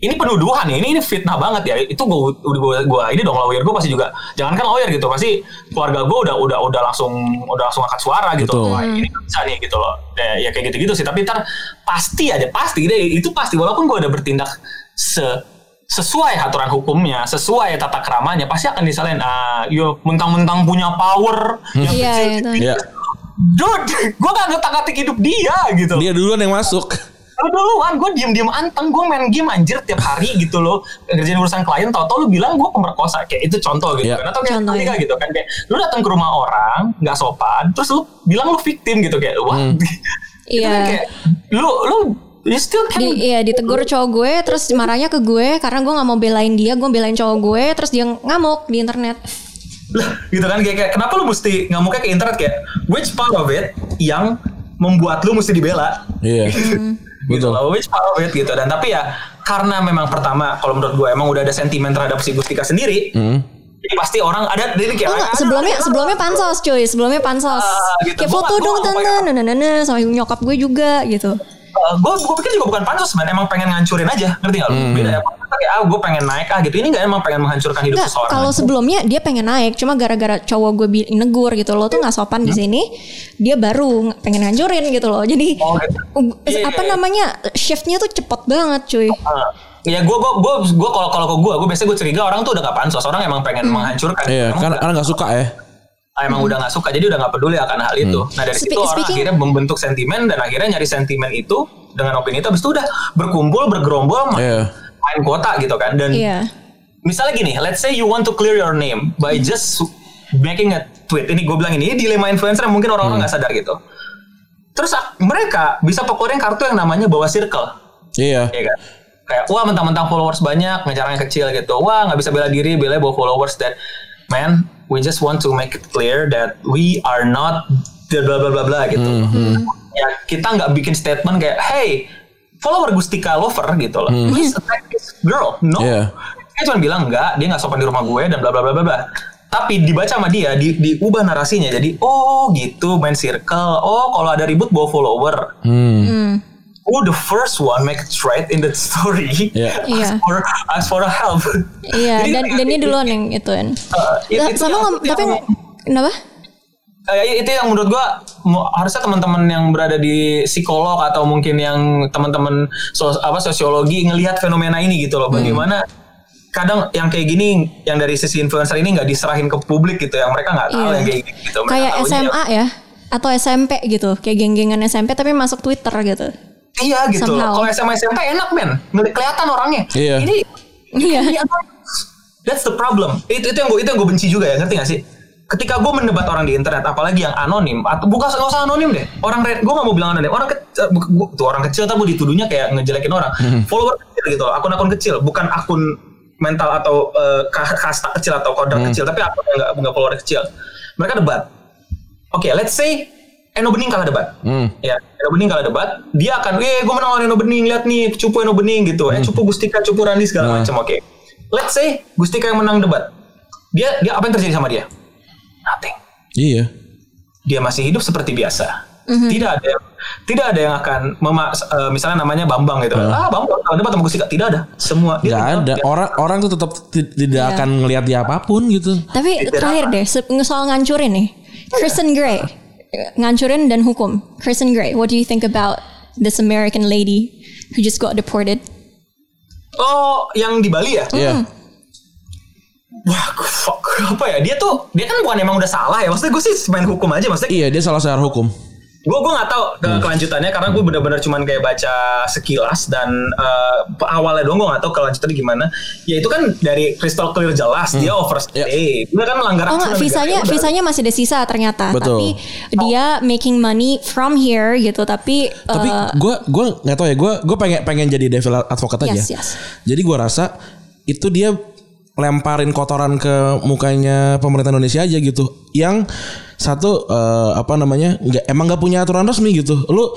ini penuduhan ya ini ini fitnah banget ya itu gue udah gue gue ini dong lawyer gue pasti juga jangankan lawyer gitu pasti keluarga gue udah udah udah langsung udah langsung angkat suara gitu Betul. wah ini nggak bisa nih gitu loh ya, ya kayak gitu gitu sih tapi ntar pasti aja pasti deh itu pasti walaupun gue udah bertindak se sesuai aturan hukumnya, sesuai tata keramanya, pasti akan disalahin. Ah, yo mentang-mentang punya power, yang Iya, kecil itu. Iya. dude, gue gak ngetak-ngatik hidup dia gitu. Dia duluan yang masuk. Lu duluan, gue diem-diem anteng, gue main game anjir tiap hari gitu loh. Ngerjain urusan klien, tau-tau lu bilang gue pemerkosa. Kayak itu contoh gitu Iya. kan. Atau kayak ketika iya. gitu kan. Kayak lu datang ke rumah orang, gak sopan, terus lu bilang lu victim gitu. Kayak, wah. Itu kan Iya. kayak, lu, lu, you still can Di, iya ditegur cowok gue terus marahnya ke gue karena gue nggak mau belain dia gue belain cowok gue terus dia ngamuk di internet lah gitu kan kayak, kayak kenapa lu mesti ngamuknya ke internet kayak which part of it yang membuat lu mesti dibela Iya. Gitu Betul. loh which part of it gitu dan tapi ya karena memang pertama kalau menurut gue emang udah ada sentimen terhadap si Gustika sendiri Hmm. jadi pasti orang ada jadi kayak Oh enggak, sebelumnya ada- sebelumnya pansos cuy, sebelumnya pansos. Ah, gitu. Kayak Gua foto dong tante, bayar. nah, nah, sama nyokap gue juga gitu. Gue gue pikir juga bukan pansos man emang pengen ngancurin aja ngerti gak lu Hmm. beda ya kayak ah gue pengen naik ah gitu ini nggak emang pengen menghancurkan hidup Enggak, seseorang kalau sebelumnya dia pengen naik, cuma gara-gara cowok gue negur gitu loh tuh nggak sopan di sini, dia baru ng- pengen ngancurin gitu loh. Jadi Hmm. Oh, gitu. uh, Iya, apa iya. namanya shiftnya tuh cepet banget cuy. Ah, ya gue gue gue gue kalau kalau ke gue gue biasanya gue curiga orang tuh udah gak pansos orang emang pengen Hmm. menghancurkan Iya, kan karena nggak suka ya. Emang udah nggak suka jadi udah nggak peduli akan hal itu. Nah dari Spe- situ orang speaking- akhirnya membentuk sentimen dan akhirnya nyari sentimen itu dengan opini itu habis itu udah berkumpul bergerombol main, Iya. main kota gitu kan dan Iya. misalnya gini let's say you want to clear your name by just making a tweet ini gue bilang ini, ini dilema influencer yang mungkin orang-orang nggak sadar gitu. Terus mereka bisa pokorin kartu yang namanya bawa circle Iya. ya kan kayak wah mentang-mentang followers banyak ngejarnya kecil gitu wah nggak bisa bela diri bela bawa followers that man we just want to make it clear that we are not the bla bla bla bla gitu. Ya kita nggak bikin statement kayak hey follower Gustika lover gitu loh. Please attack this girl. No. Iya. dia cuma bilang enggak dia nggak sopan di rumah gue dan bla bla bla bla bla. Tapi dibaca sama dia di, diubah narasinya. Jadi oh gitu main circle. Oh kalau ada ribut bawa follower. Hmm. Hmm. Who the first one make a thread in that story Iya. Iya. ask for ask for a help Iya, Jadi dan dan dia duluan yang ituin. Uh, it- itu sama ngom- itu tapi yang- kenapa? Eh, itu yang menurut gua harusnya teman-teman yang berada di psikolog atau mungkin yang teman-teman sos- apa sosiologi ngelihat fenomena ini gitu Hmm. loh bagaimana kadang yang kayak gini yang dari sisi influencer ini nggak diserahin ke publik gitu yang mereka nggak tahu Iya. yang kayak gini gitu Mereka Kayak SMA ya atau SMP gitu, kayak geng-gengan SMP tapi masuk Twitter gitu. Iya gitu loh kalau SMA SMP enak men kelihatan orangnya Iya. ini Iya. Iya, That's the problem. Itu itu yang gue itu yang gue benci juga ya, ngerti gak sih? Ketika gue mendebat orang di internet, apalagi yang anonim, atau bukan nggak usah anonim deh, orang gue gak mau bilang anonim, orang kecil, tuh orang kecil, tapi dituduhnya kayak ngejelekin orang, follower kecil gitu, akun-akun kecil, bukan akun mental atau eh, ka- kasta kecil atau kodrat kecil, tapi akun yang nggak nggak follower kecil. Mereka debat. Oke, let's say Eno Bening kalah debat. Hmm. Ya, Eno Bening kalau debat, dia akan, eh gue menang lawan Eno Bening, lihat nih, cupu Eno Bening gitu, eh cupu Gustika, cupu Randi segala Nah. macam. Oke, let's say Gustika yang menang debat, dia dia apa yang terjadi sama dia? Nothing. Iya. Dia masih hidup seperti biasa. Mhm. Tidak ada yang tidak ada yang akan mema- eh, misalnya namanya Bambang gitu. Ah, Bambang kalau debat sama Gustika tidak ada. Semua dia tinggal- ada. dia- Orang orang tuh tetap ti- tidak Iya. akan ngelihat dia apa pun gitu. Tapi Tidak terakhir apa. deh, soal ngancurin nih. Kristen Gray, ngancurin dan hukum. Kristen Gray, what do you think about this American lady who just got deported? Oh, yang di Bali ya? Iya. Wah, fuck. apa ya? Dia tuh dia kan bukan emang udah salah ya. Maksudnya gue sih main hukum aja. Maksudnya Iya, dia salah secara hukum. Gue gue nggak tahu ke- kelanjutannya karena gue benar-benar cuman kayak baca sekilas dan eh, awalnya doang gue nggak tahu kelanjutannya gimana ya itu kan dari crystal clear jelas dia overstay dia kan melanggar Oh aturan enggak, negara, visanya ya visanya masih ada sisa ternyata. Betul. Tapi dia making money from here gitu. Tapi, Tapi gue gue nggak tahu ya. Gue gue pengen pengen jadi devil advocate aja. Yes, yes. Jadi gue rasa itu dia lemparin kotoran ke mukanya pemerintah Indonesia aja gitu. Yang satu eh, apa namanya nggak emang nggak punya aturan resmi gitu. Lu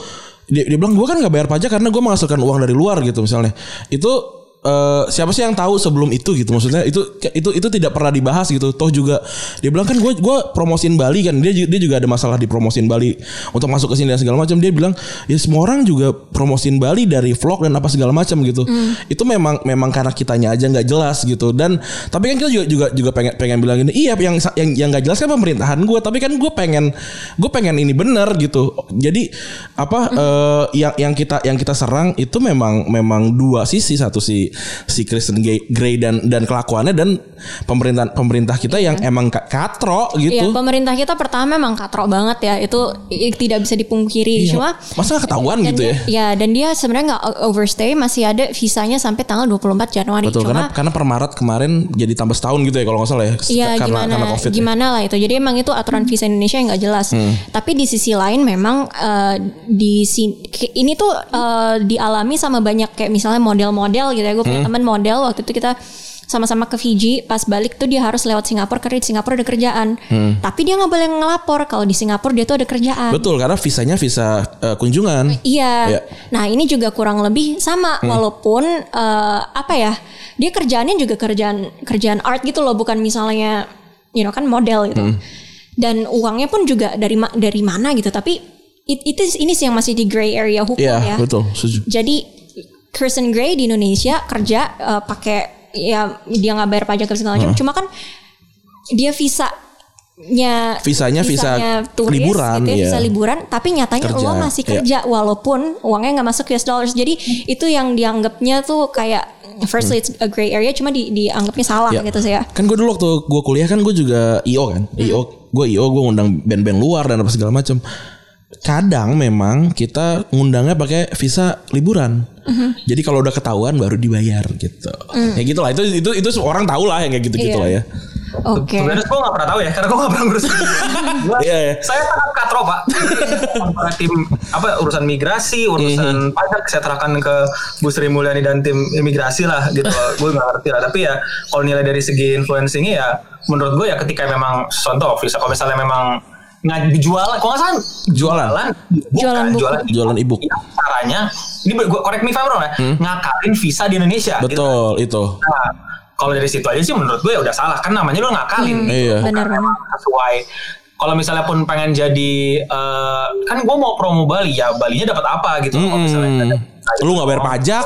dia, dia bilang gue kan nggak bayar pajak karena gue menghasilkan uang dari luar gitu misalnya. Itu eh, siapa sih yang tahu sebelum itu gitu? Maksudnya itu itu itu tidak pernah dibahas gitu. Toh juga dia bilang kan gue gue promosiin Bali kan. Dia dia juga ada masalah di promosiin Bali. Untuk masuk ke sini dan segala macam. Dia bilang ya semua orang juga promosiin Bali dari vlog dan apa segala macam gitu. Itu memang memang karena kitanya aja nggak jelas gitu. Dan tapi kan kita juga juga juga pengen pengen bilang ini iya yang yang yang nggak jelas kan pemerintahan gue tapi kan gue pengen gue pengen ini benar gitu. Jadi apa eh, yang yang kita yang kita serang itu memang memang dua sisi. Satu si si Kristen Grey dan dan kelakuannya dan pemerintah pemerintah kita yang emang ka- katro Iya, gitu pemerintah kita pertama memang katrok banget ya. Itu tidak bisa dipungkiri. Iya. Cuma masa ketahuan dan gitu dia, ya Ya, dan dia sebenarnya nggak overstay, masih ada visanya sampai tanggal 24 Januari. betul Cuma karena karena per Maret kemarin jadi tambah setahun gitu ya kalau nggak salah ya Iya karena gimana karena covid ya. Hmm. gimana lah itu. Jadi emang itu aturan visa Indonesia yang nggak jelas. Tapi di sisi lain memang eh, di sini ini tuh eh, dialami sama banyak kayak misalnya model-model gitu ya. Gue punya Hmm. teman model waktu itu kita sama-sama ke Fiji pas balik tuh dia harus lewat Singapura karena di Singapura ada kerjaan. Tapi dia nggak boleh ngelapor kalau di Singapura dia tuh ada kerjaan. Hmm. betul karena visanya visa eh, kunjungan Iya. Iya. Nah ini juga kurang lebih sama walaupun eh, apa ya dia kerjaannya juga kerjaan kerjaan art gitu loh bukan misalnya you know kan model gitu. Dan uangnya pun juga dari ma- dari mana gitu tapi it- itu ini sih yang masih di gray area hukum Iya ya. betul setuju Jadi Kristen Gray di Indonesia kerja eh, pakai ya dia nggak bayar pajak dan segala macam. Cuma kan dia visanya Visanya visa turis, liburan, gitu ya, iya. visa liburan, tapi nyatanya Kerja, lo masih iya. kerja walaupun uangnya nggak masuk US dollars. Jadi itu yang dianggapnya tuh kayak firstly it's a gray area, cuma di, dianggapnya salah Ya. gitu sih ya. Kan gue dulu waktu gue kuliah kan gue juga IO kan. Hmm. IO, gue IO gue ngundang band-band luar dan apa segala macam. Kadang memang kita ngundangnya pakai visa liburan. Hmm. Jadi kalau udah ketahuan baru dibayar gitu. Ya gitulah itu itu itu orang tahu lah yang kayak gitu-gitu Iya. lah ya. Oke. Sebenarnya gue gak pernah tahu ya, karena gue gak pernah ngurus. Iya, iya. Saya sangat katro pak. Tim apa urusan migrasi, urusan Mhm. pajak saya serahkan ke Bu Sri Mulyani dan tim imigrasi lah gitu. gue nggak ngerti lah. Tapi ya kalau nilai dari segi influencingnya ya, menurut gue ya ketika memang contoh, visa kalau misalnya memang nggak jualan, kalau nggak salah Jualan. jualan, Jualan buku. jualan, Jualan e-book. Ya, caranya, ini gue correct me if I'm wrong ya, ngakalin visa di Indonesia. gitu. Betul itu. Nah, kalau dari situ aja sih menurut gue ya udah salah kan namanya lu ngakalin. Iya. Benar-benar. Sesuai. Kalau misalnya pun pengen jadi eh, kan gue mau promo Bali ya Balinya dapat apa gitu. Kalau misalnya Hmm. Lu nggak bayar pajak,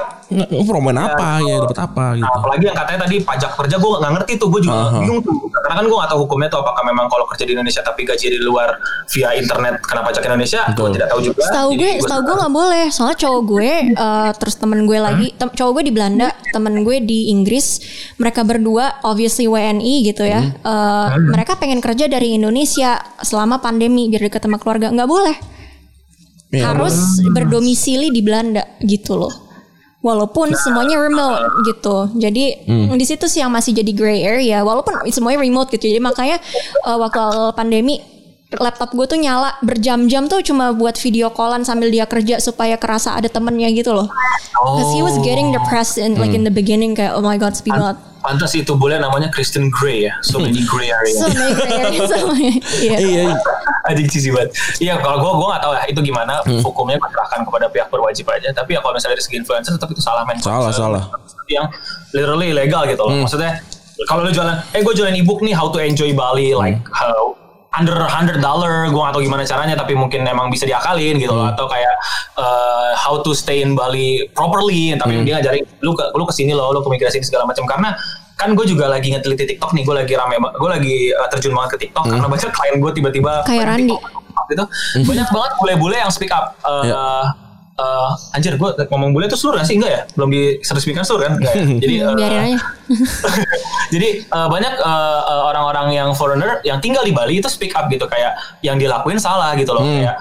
lu promoin apa ya dapat apa gitu. Nah, apalagi yang katanya tadi pajak kerja gue nggak ngerti tuh gue juga Aha. bingung tuh karena kan gue nggak tahu hukumnya tuh apakah memang kalau kerja di Indonesia tapi gaji di luar via internet kena pajak Indonesia gue tidak tahu juga Setahu Jadi gue, setahu gue nggak boleh. Soalnya cowok gue, eh, terus temen gue lagi, tem- cowok gue di Belanda, temen gue di Inggris. Mereka berdua, obviously WNI gitu ya. Eh, Mereka pengen kerja dari Indonesia selama pandemi biar dekat sama keluarga. Nggak boleh. Iya. Harus berdomisili di Belanda gitu loh. Walaupun semuanya remote gitu. Jadi di situ sih yang masih jadi gray area. Walaupun semuanya remote gitu. Jadi makanya eh, waktu pandemi laptop gue tuh nyala berjam-jam tuh cuma buat video callan sambil dia kerja supaya kerasa ada temennya gitu loh. Cause he was getting depressed in like in the beginning kayak oh my god sepi banget. pantas itu boleh namanya Kristen Grey ya so many gray area So many gray areas. Iya. Iya, Adik cici banget. Iya kalau gue gue nggak tahu ya itu gimana hukumnya gue serahkan kepada pihak berwajib aja. Tapi ya kalau misalnya dari segi influencer tetap itu salah men. Salah, salah. Yang literally ilegal gitu loh. Maksudnya kalau lu jualan, eh gue jualan ebook nih how to enjoy Bali like how under hundred dollar gue gak tahu gimana caranya tapi mungkin emang bisa diakalin gitu loh atau kayak uh, how to stay in Bali properly tapi dia ngajarin lu ke lu ke sini loh lu ke migrasi segala macam karena kan gue juga lagi ngeteliti TikTok nih gue lagi rame ba- gue lagi uh, terjun banget ke TikTok karena banyak klien gue tiba-tiba Kayak Randi. TikTok gitu banyak banget bule-bule yang speak up Uh, Ya. Uh, anjir gue ngomong bule itu seluruh gak sih? Enggak ya? Belum diresmikan seluruh kan? Enggak ya? jadi uh, Biarin aja. jadi uh, banyak uh, uh, orang-orang yang foreigner yang tinggal di Bali itu speak up gitu. Kayak yang dilakuin salah gitu loh. Hmm. kayak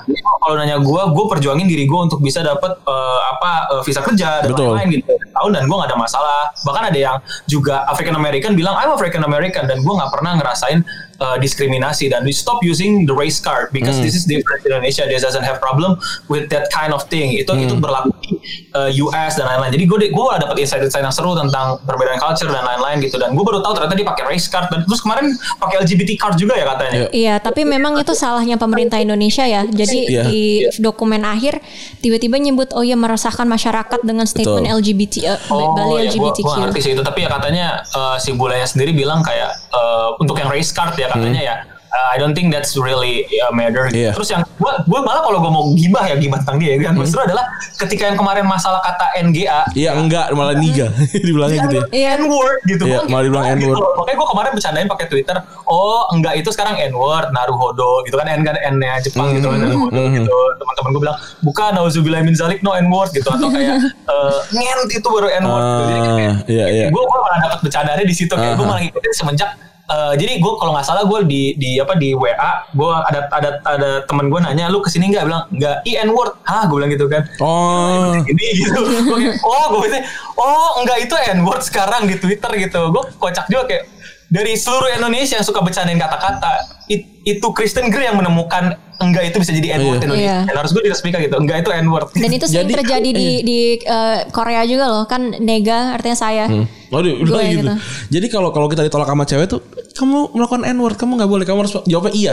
kalau nanya gue gue perjuangin diri gue untuk bisa dapat uh, apa uh, visa kerja dan lain-lain gitu. Tahun dan gue gak ada masalah. Bahkan ada yang juga African American bilang I'm African American. Dan gue nggak pernah ngerasain uh, diskriminasi dan we stop using the race card because this is different in Indonesia. They doesn't have problem with that kind of thing. Itu itu berlaku di uh, US dan lain-lain. Jadi gue gue dapat insight-insight yang seru tentang perbedaan culture dan lain-lain gitu. Dan gue baru tahu ternyata dia pakai race card dan terus kemarin pakai LGBT card juga ya katanya. Iya. Iya, tapi memang itu salahnya pemerintah Indonesia ya. Jadi Iya. di dokumen akhir tiba-tiba nyebut oh ya meresahkan masyarakat dengan statement Betul. LGBT eh, Bali ya, gua, LGBTQ. gua ngerti sih itu tapi ya katanya uh, si bulanya sendiri bilang kayak uh, untuk yang race card ya katanya ya uh, I don't think that's really uh, matter. Iya. Terus yang gua gua malah kalau gua mau gibah ya gibah tentang dia yang Hmm. justru adalah ketika yang kemarin masalah kata NGA Iya enggak malah niga dibilangnya gitu ya. Iya. N-word gitu. Iya, Gua malah dibilang kayak N-word. gitu. Makanya gue kemarin bercandain pakai Twitter, oh enggak itu sekarang N-word, Naruhodo gitu kan N kan N-nya Jepang gitu kan Naruhodo Hmm. gitu. Teman-teman gue bilang, bukan nauzubillah min zalik no N-word gitu atau kayak eh, ngent itu baru N-word gitu. Jadi Ah, kayak iya iya. gue gue malah dapat bercandanya di situ kayak gue Aha. malah ngikutin semenjak eh, jadi gue kalau nggak salah gue di di apa di WA gue ada ada ada teman gue nanya lu ke sini nggak? Bilang nggak. I n word. Hah gue bilang gitu kan. Oh. ini gitu. Oh gue pikir oh enggak itu n word sekarang di Twitter gitu. Gue kocak juga kayak dari seluruh Indonesia yang suka bercandain kata-kata it- itu Kristen Grey yang menemukan enggak itu bisa jadi n word Iya. Indonesia Iya. dan harus gue diresmikan gitu enggak itu n word Dan itu sering Jadi- terjadi di di eh, Korea juga loh, kan nega artinya saya. Oh, Gue udah gitu. gitu. Jadi kalau kalau kita ditolak sama cewek tuh, kamu melakukan N word, kamu nggak boleh, kamu harus jawabnya iya.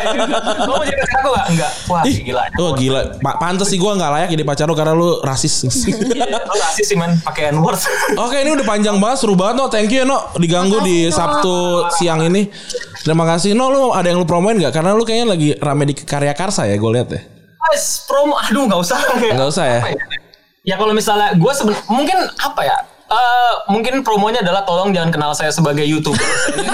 Lo mau jadi pacar aku gak? Enggak. Wah Ih, gila. Oh gila, Pak pantes sih gua nggak layak jadi pacar lu karena lu rasis. Lo rasis sih man, pakai N-word. Oke ini udah panjang banget seru banget no Thank you ya, no Diganggu di Sabtu siang ini Terima kasih No lu ada yang lu promoin gak Karena lu kayaknya lagi rame di karya karsa ya Gue lihat ya Guys, promo, aduh nggak usah. Nggak usah ya? Apa Ya kalau misalnya gue seben mungkin apa ya? Eh, mungkin promonya adalah tolong jangan kenal saya sebagai youtuber. saya, ini,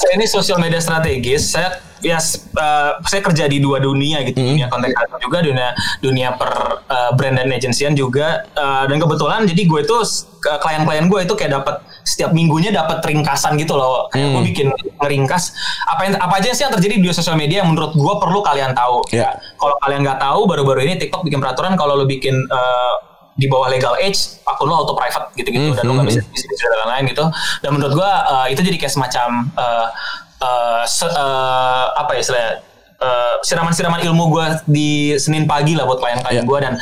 saya ini sosial media strategis. Saya ya eh, saya kerja di dua dunia gitu, dunia konten kreator juga, dunia dunia per eh, brand dan agensian juga. Eh, dan kebetulan jadi gue itu klien-klien gue itu kayak dapat setiap minggunya dapat ringkasan gitu loh. Kayak gue bikin ngeringkas apa yang apa aja sih yang terjadi di sosial media yang menurut gue perlu kalian tahu. Iya. Kalau kalian nggak tahu baru-baru ini TikTok bikin peraturan kalau lo bikin eh, di bawah legal age akun lo auto private gitu-gitu dan lo nggak bisa bisa bisa dan lain-lain gitu. Dan menurut gua eh, itu jadi kayak semacam eh, eh, se- eh, apa ya istilahnya siraman-siraman ilmu gua di Senin pagi lah buat klien-klien Iya. gua dan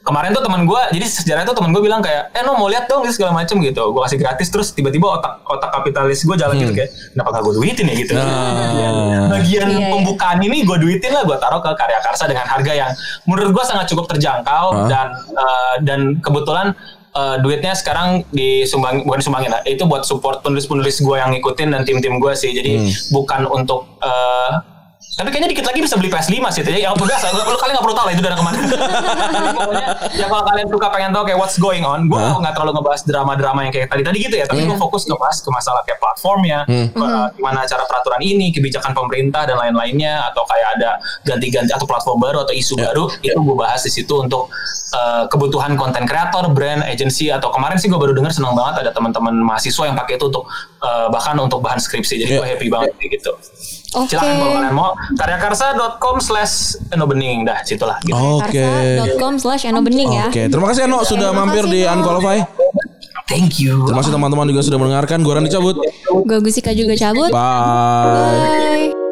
kemarin tuh teman gua jadi sejarah itu teman gua bilang kayak eh no mau lihat dong gitu segala macem gitu gua kasih gratis terus tiba-tiba otak otak kapitalis gua jalan gitu kayak kenapa gak gua duitin ya gitu Nah. bagian Iya, iya. pembukaan ini gue duitin lah gue taruh ke karya karsa dengan harga yang menurut gue sangat cukup terjangkau Hah? dan eh, dan kebetulan eh, duitnya sekarang disumbang bukan disumbangin lah itu buat support penulis-penulis gue yang ngikutin dan tim-tim gue sih jadi bukan untuk eh, tapi kayaknya dikit lagi bisa beli PS5 sih jadi ya udah lu kalian nggak perlu tahu lah itu dari ke mana. Pokoknya ya kalau kalian suka pengen tahu kayak what's going on gue Hah? nggak terlalu ngebahas drama-drama yang kayak tadi-tadi gitu ya. Tapi gue fokus ngebahas ke masalah kayak platformnya uh, gimana cara peraturan ini kebijakan pemerintah dan lain-lainnya atau kayak ada ganti-ganti atau platform baru atau isu baru itu gue bahas di situ untuk uh, kebutuhan konten kreator brand agency atau kemarin sih gue baru dengar senang banget ada teman-teman mahasiswa yang pakai itu untuk uh, bahkan untuk bahan skripsi jadi Iya. gue happy banget sih gitu Oke. Silakan kalau kalian mau karyakarsa.com slash enobening dah situlah gitu. Oke Karsa.com slash Eno Bening ya. Oke terima kasih Ano sudah Terima mampir kasih, di. Unqualify Thank you. Terima kasih teman-teman juga sudah mendengarkan Gue Randy cabut Gue Gusika juga cabut. Bye Bye.